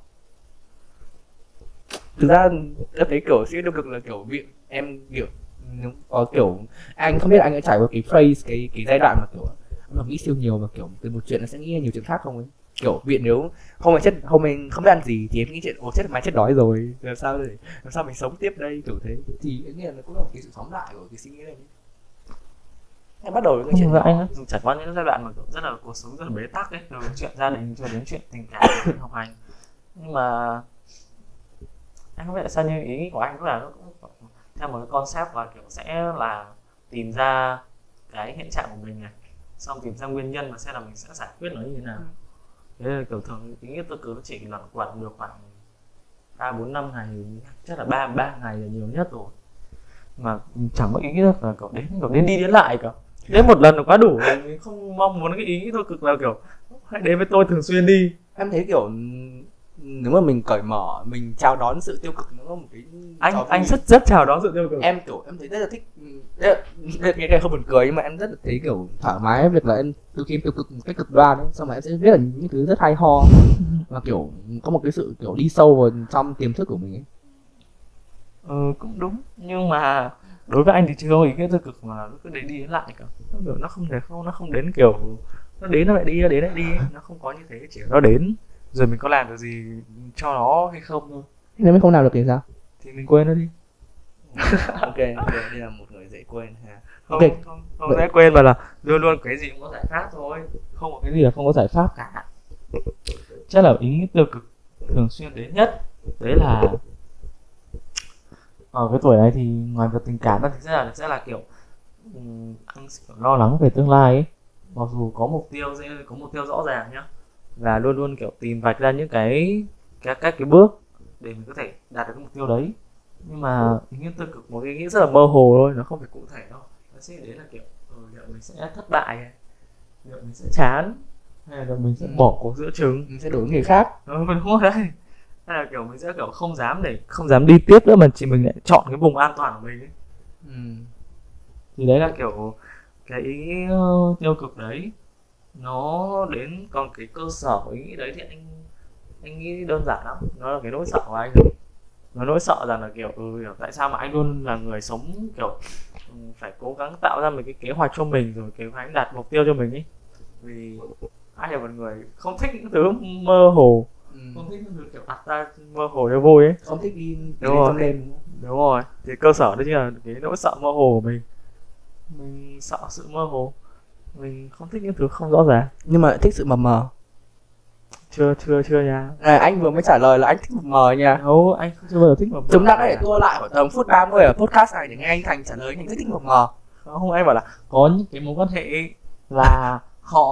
Thực ra em thấy kiểu suy nghĩ tiêu cực là kiểu việc em kiểu nếu có kiểu anh không biết anh đã trải qua cái phrase cái cái giai đoạn mà kiểu mà nghĩ siêu nhiều mà kiểu từ một chuyện nó sẽ nghĩ nhiều chuyện khác không ấy. Kiểu viện nếu hôm nay chết hôm nay không biết ăn gì thì em nghĩ chuyện ồ chết mai chết đói rồi làm sao để làm sao mình sống tiếp đây kiểu thế. Thì em nghĩ là nó cũng là một cái sự phóng đại của cái suy nghĩ này em bắt đầu với cái chuyện anh nhỏ. á, trải qua những giai đoạn mà kiểu rất là cuộc sống rất là bế tắc ấy từ chuyện gia đình cho đến chuyện tình cảm chuyện học hành. Nhưng mà anh không biết tại sao nhưng ý của anh lúc nào nó cũng theo một cái concept là kiểu sẽ là tìm ra cái hiện trạng của mình này xong tìm ra nguyên nhân và xem là mình sẽ giải quyết nó như thế nào. Thế là kiểu thường ý nghĩa cực nó chỉ luẩn quẩn được khoảng ba bốn năm ngày chắc là ba ba ngày là nhiều nhất rồi. Mà chẳng có ý nghĩa là kiểu đến kiểu đến đi đến lại cả đến một lần là quá đủ. Mình không mong muốn cái ý nghĩ tiêu cực là kiểu hãy đến với tôi thường xuyên đi. Em thấy kiểu nếu mà mình cởi mở mình chào đón sự tiêu cực nó có một cái anh anh rất rất chào đón sự tiêu cực. Em kiểu em thấy rất là thích Đấy là- đây- cái này không buồn cười nhưng mà em rất là thấy kiểu thoải mái việc là em đôi khi em tiêu cực một cách cực đoan ấy. Xong rồi em sẽ viết là những thứ rất hay ho. Và kiểu có một cái sự kiểu đi sâu vào trong tiềm thức của mình ấy. Ừ cũng đúng. Nhưng mà đối với anh thì chưa có ý nghĩa tiêu cực mà nó cứ đến đi đến lại cả. Nó kiểu nó không thể không nó không đến kiểu nó đến nó lại đi nó đến lại đi nó không có như thế chỉ nó đến. Rồi mình có làm được gì cho nó hay không thôi. Nếu mình không làm được thì sao? Thì mình quên nó đi. <laughs> Ok <laughs> đây là một người dễ quên ha. Không Ok. không, không dễ quên mà là luôn luôn cái gì cũng có giải pháp thôi. Không có cái gì là không có giải pháp cả. Chắc là ý nghĩa tiêu cực thường xuyên đến nhất đấy là ở cái tuổi này thì ngoài việc tình cảm ra thì sẽ là sẽ là kiểu um, anh kiểu lo lắng về tương lai ấy. Mặc dù có mục tiêu sẽ có mục tiêu rõ ràng nhá. Và luôn luôn kiểu tìm vạch ra những cái các các cái bước để mình có thể đạt được cái mục tiêu đấy. Nhưng mà ý nghĩa tiêu cực một cái ý nghĩa rất là mơ hồ thôi nó không phải cụ thể đâu. Nó sẽ đến là kiểu ừ, liệu mình sẽ thất bại hay liệu mình sẽ chán hay là mình sẽ Ừ. bỏ cuộc giữa chừng mình sẽ đổi người khác. Ừ, mình không đấy hay là kiểu mình sẽ kiểu không dám để không dám đi tiếp nữa mà chỉ mình lại chọn cái vùng an toàn của mình ấy. Ừ. thì đấy là kiểu cái ý nghĩa tiêu cực đấy. Nó đến còn cái cơ sở ý nghĩ đấy thì anh anh nghĩ đơn giản lắm. Nó là cái nỗi sợ của anh. Nó nỗi sợ rằng là kiểu ừ tại sao mà anh luôn là người sống kiểu ừ, phải cố gắng tạo ra một cái kế hoạch cho mình rồi kế hoạch đạt mục tiêu cho mình ấy. Vì anh là một người không thích những thứ mơ hồ. Không thích thứ kiểu đặt ra mơ hồ cho vui ấy. Không thích đi Đúng rồi. trong đêm đúng rồi. Thì cơ sở đó chính là cái nỗi sợ mơ hồ của mình. Mình sợ sự mơ hồ. Mình không thích những thứ không rõ ràng. Nhưng mà thích sự mờ mờ. Chưa chưa chưa nha. À, anh vừa mới trả lời là anh thích mờ mờ nha. Đâu anh không chưa bao giờ thích mập mờ. Chúng ta có thể tua lại khoảng tầm phút 30 ở podcast này để nghe anh Thành trả lời những cái thích mờ mờ. Không anh bảo là có những cái mối quan hệ là họ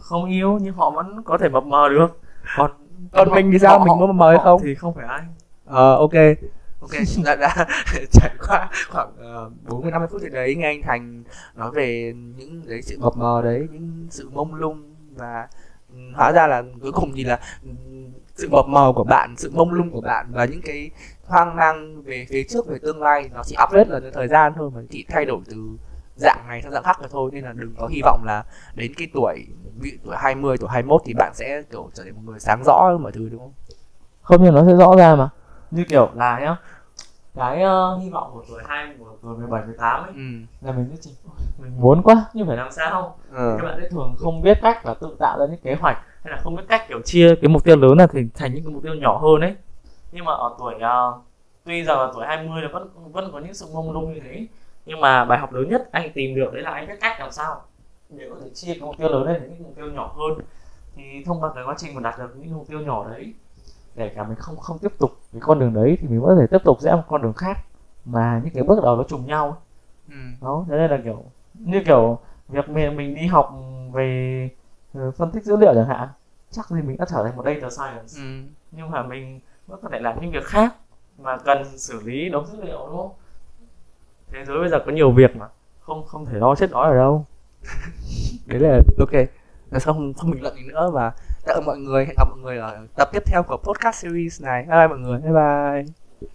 không yêu nhưng họ vẫn có thể mập mờ được. Còn còn mình thì sao? họ- mình có mờ mờ hay họ không? thì không phải anh ờ ok. Ok đã, đã <laughs> trải qua khoảng uh, 40 50 phút thì đấy nghe anh Thành nói về những đấy sự mập mờ đấy những sự mông lung và ừ, hóa ra là cuối cùng thì là ừ, sự mập mờ của bạn sự mông lung của bạn và những cái hoang mang về phía trước về tương lai nó chỉ update là thời gian thôi mà chỉ thay đổi từ dạng này sang dạng khác mà thôi nên là đừng có hy vọng là đến cái tuổi dụ tuổi 20 tuổi 21 thì bạn sẽ kiểu trở thành một người sáng rõ mọi thứ đúng không? không nhưng nó sẽ rõ ra mà như kiểu là nhá cái ờ, hy vọng của tuổi hai của tuổi 17 18 ấy Ừ. là mình cứ chỉ "Ôi, mình muốn quá nhưng phải làm sao Ờ. các bạn sẽ thường không biết cách là tự tạo ra những kế hoạch hay là không biết cách kiểu chia cái mục tiêu lớn là thành thành những cái mục tiêu nhỏ hơn ấy nhưng mà ở tuổi ờ, tuy rằng là tuổi 20 là vẫn vẫn có những sự mông lung như thế nhưng mà bài học lớn nhất anh tìm được đấy là anh biết cách làm sao để có thể chia cái mục tiêu lớn lên thành những mục tiêu nhỏ hơn thì thông qua cái quá trình mà đạt được những mục tiêu nhỏ đấy để cả mình không không tiếp tục cái con đường đấy thì mình có thể tiếp tục rẽ một con đường khác mà những cái bước đầu nó trùng nhau ừ. đó thế nên là kiểu như kiểu việc mình mình đi học về ờ, phân tích dữ liệu chẳng hạn chắc gì mình đã trở thành một data science Ừ. nhưng mà mình vẫn có thể làm những việc khác mà cần xử lý đống dữ liệu đúng không thế giới bây giờ có nhiều việc mà. Không không thể lo chết đói ở đâu. <laughs> Đấy là, ok. Rồi không không bình luận gì nữa và tạm mọi người, hẹn gặp mọi người ở tập tiếp theo của podcast series này. Bye bye mọi người. Bye bye.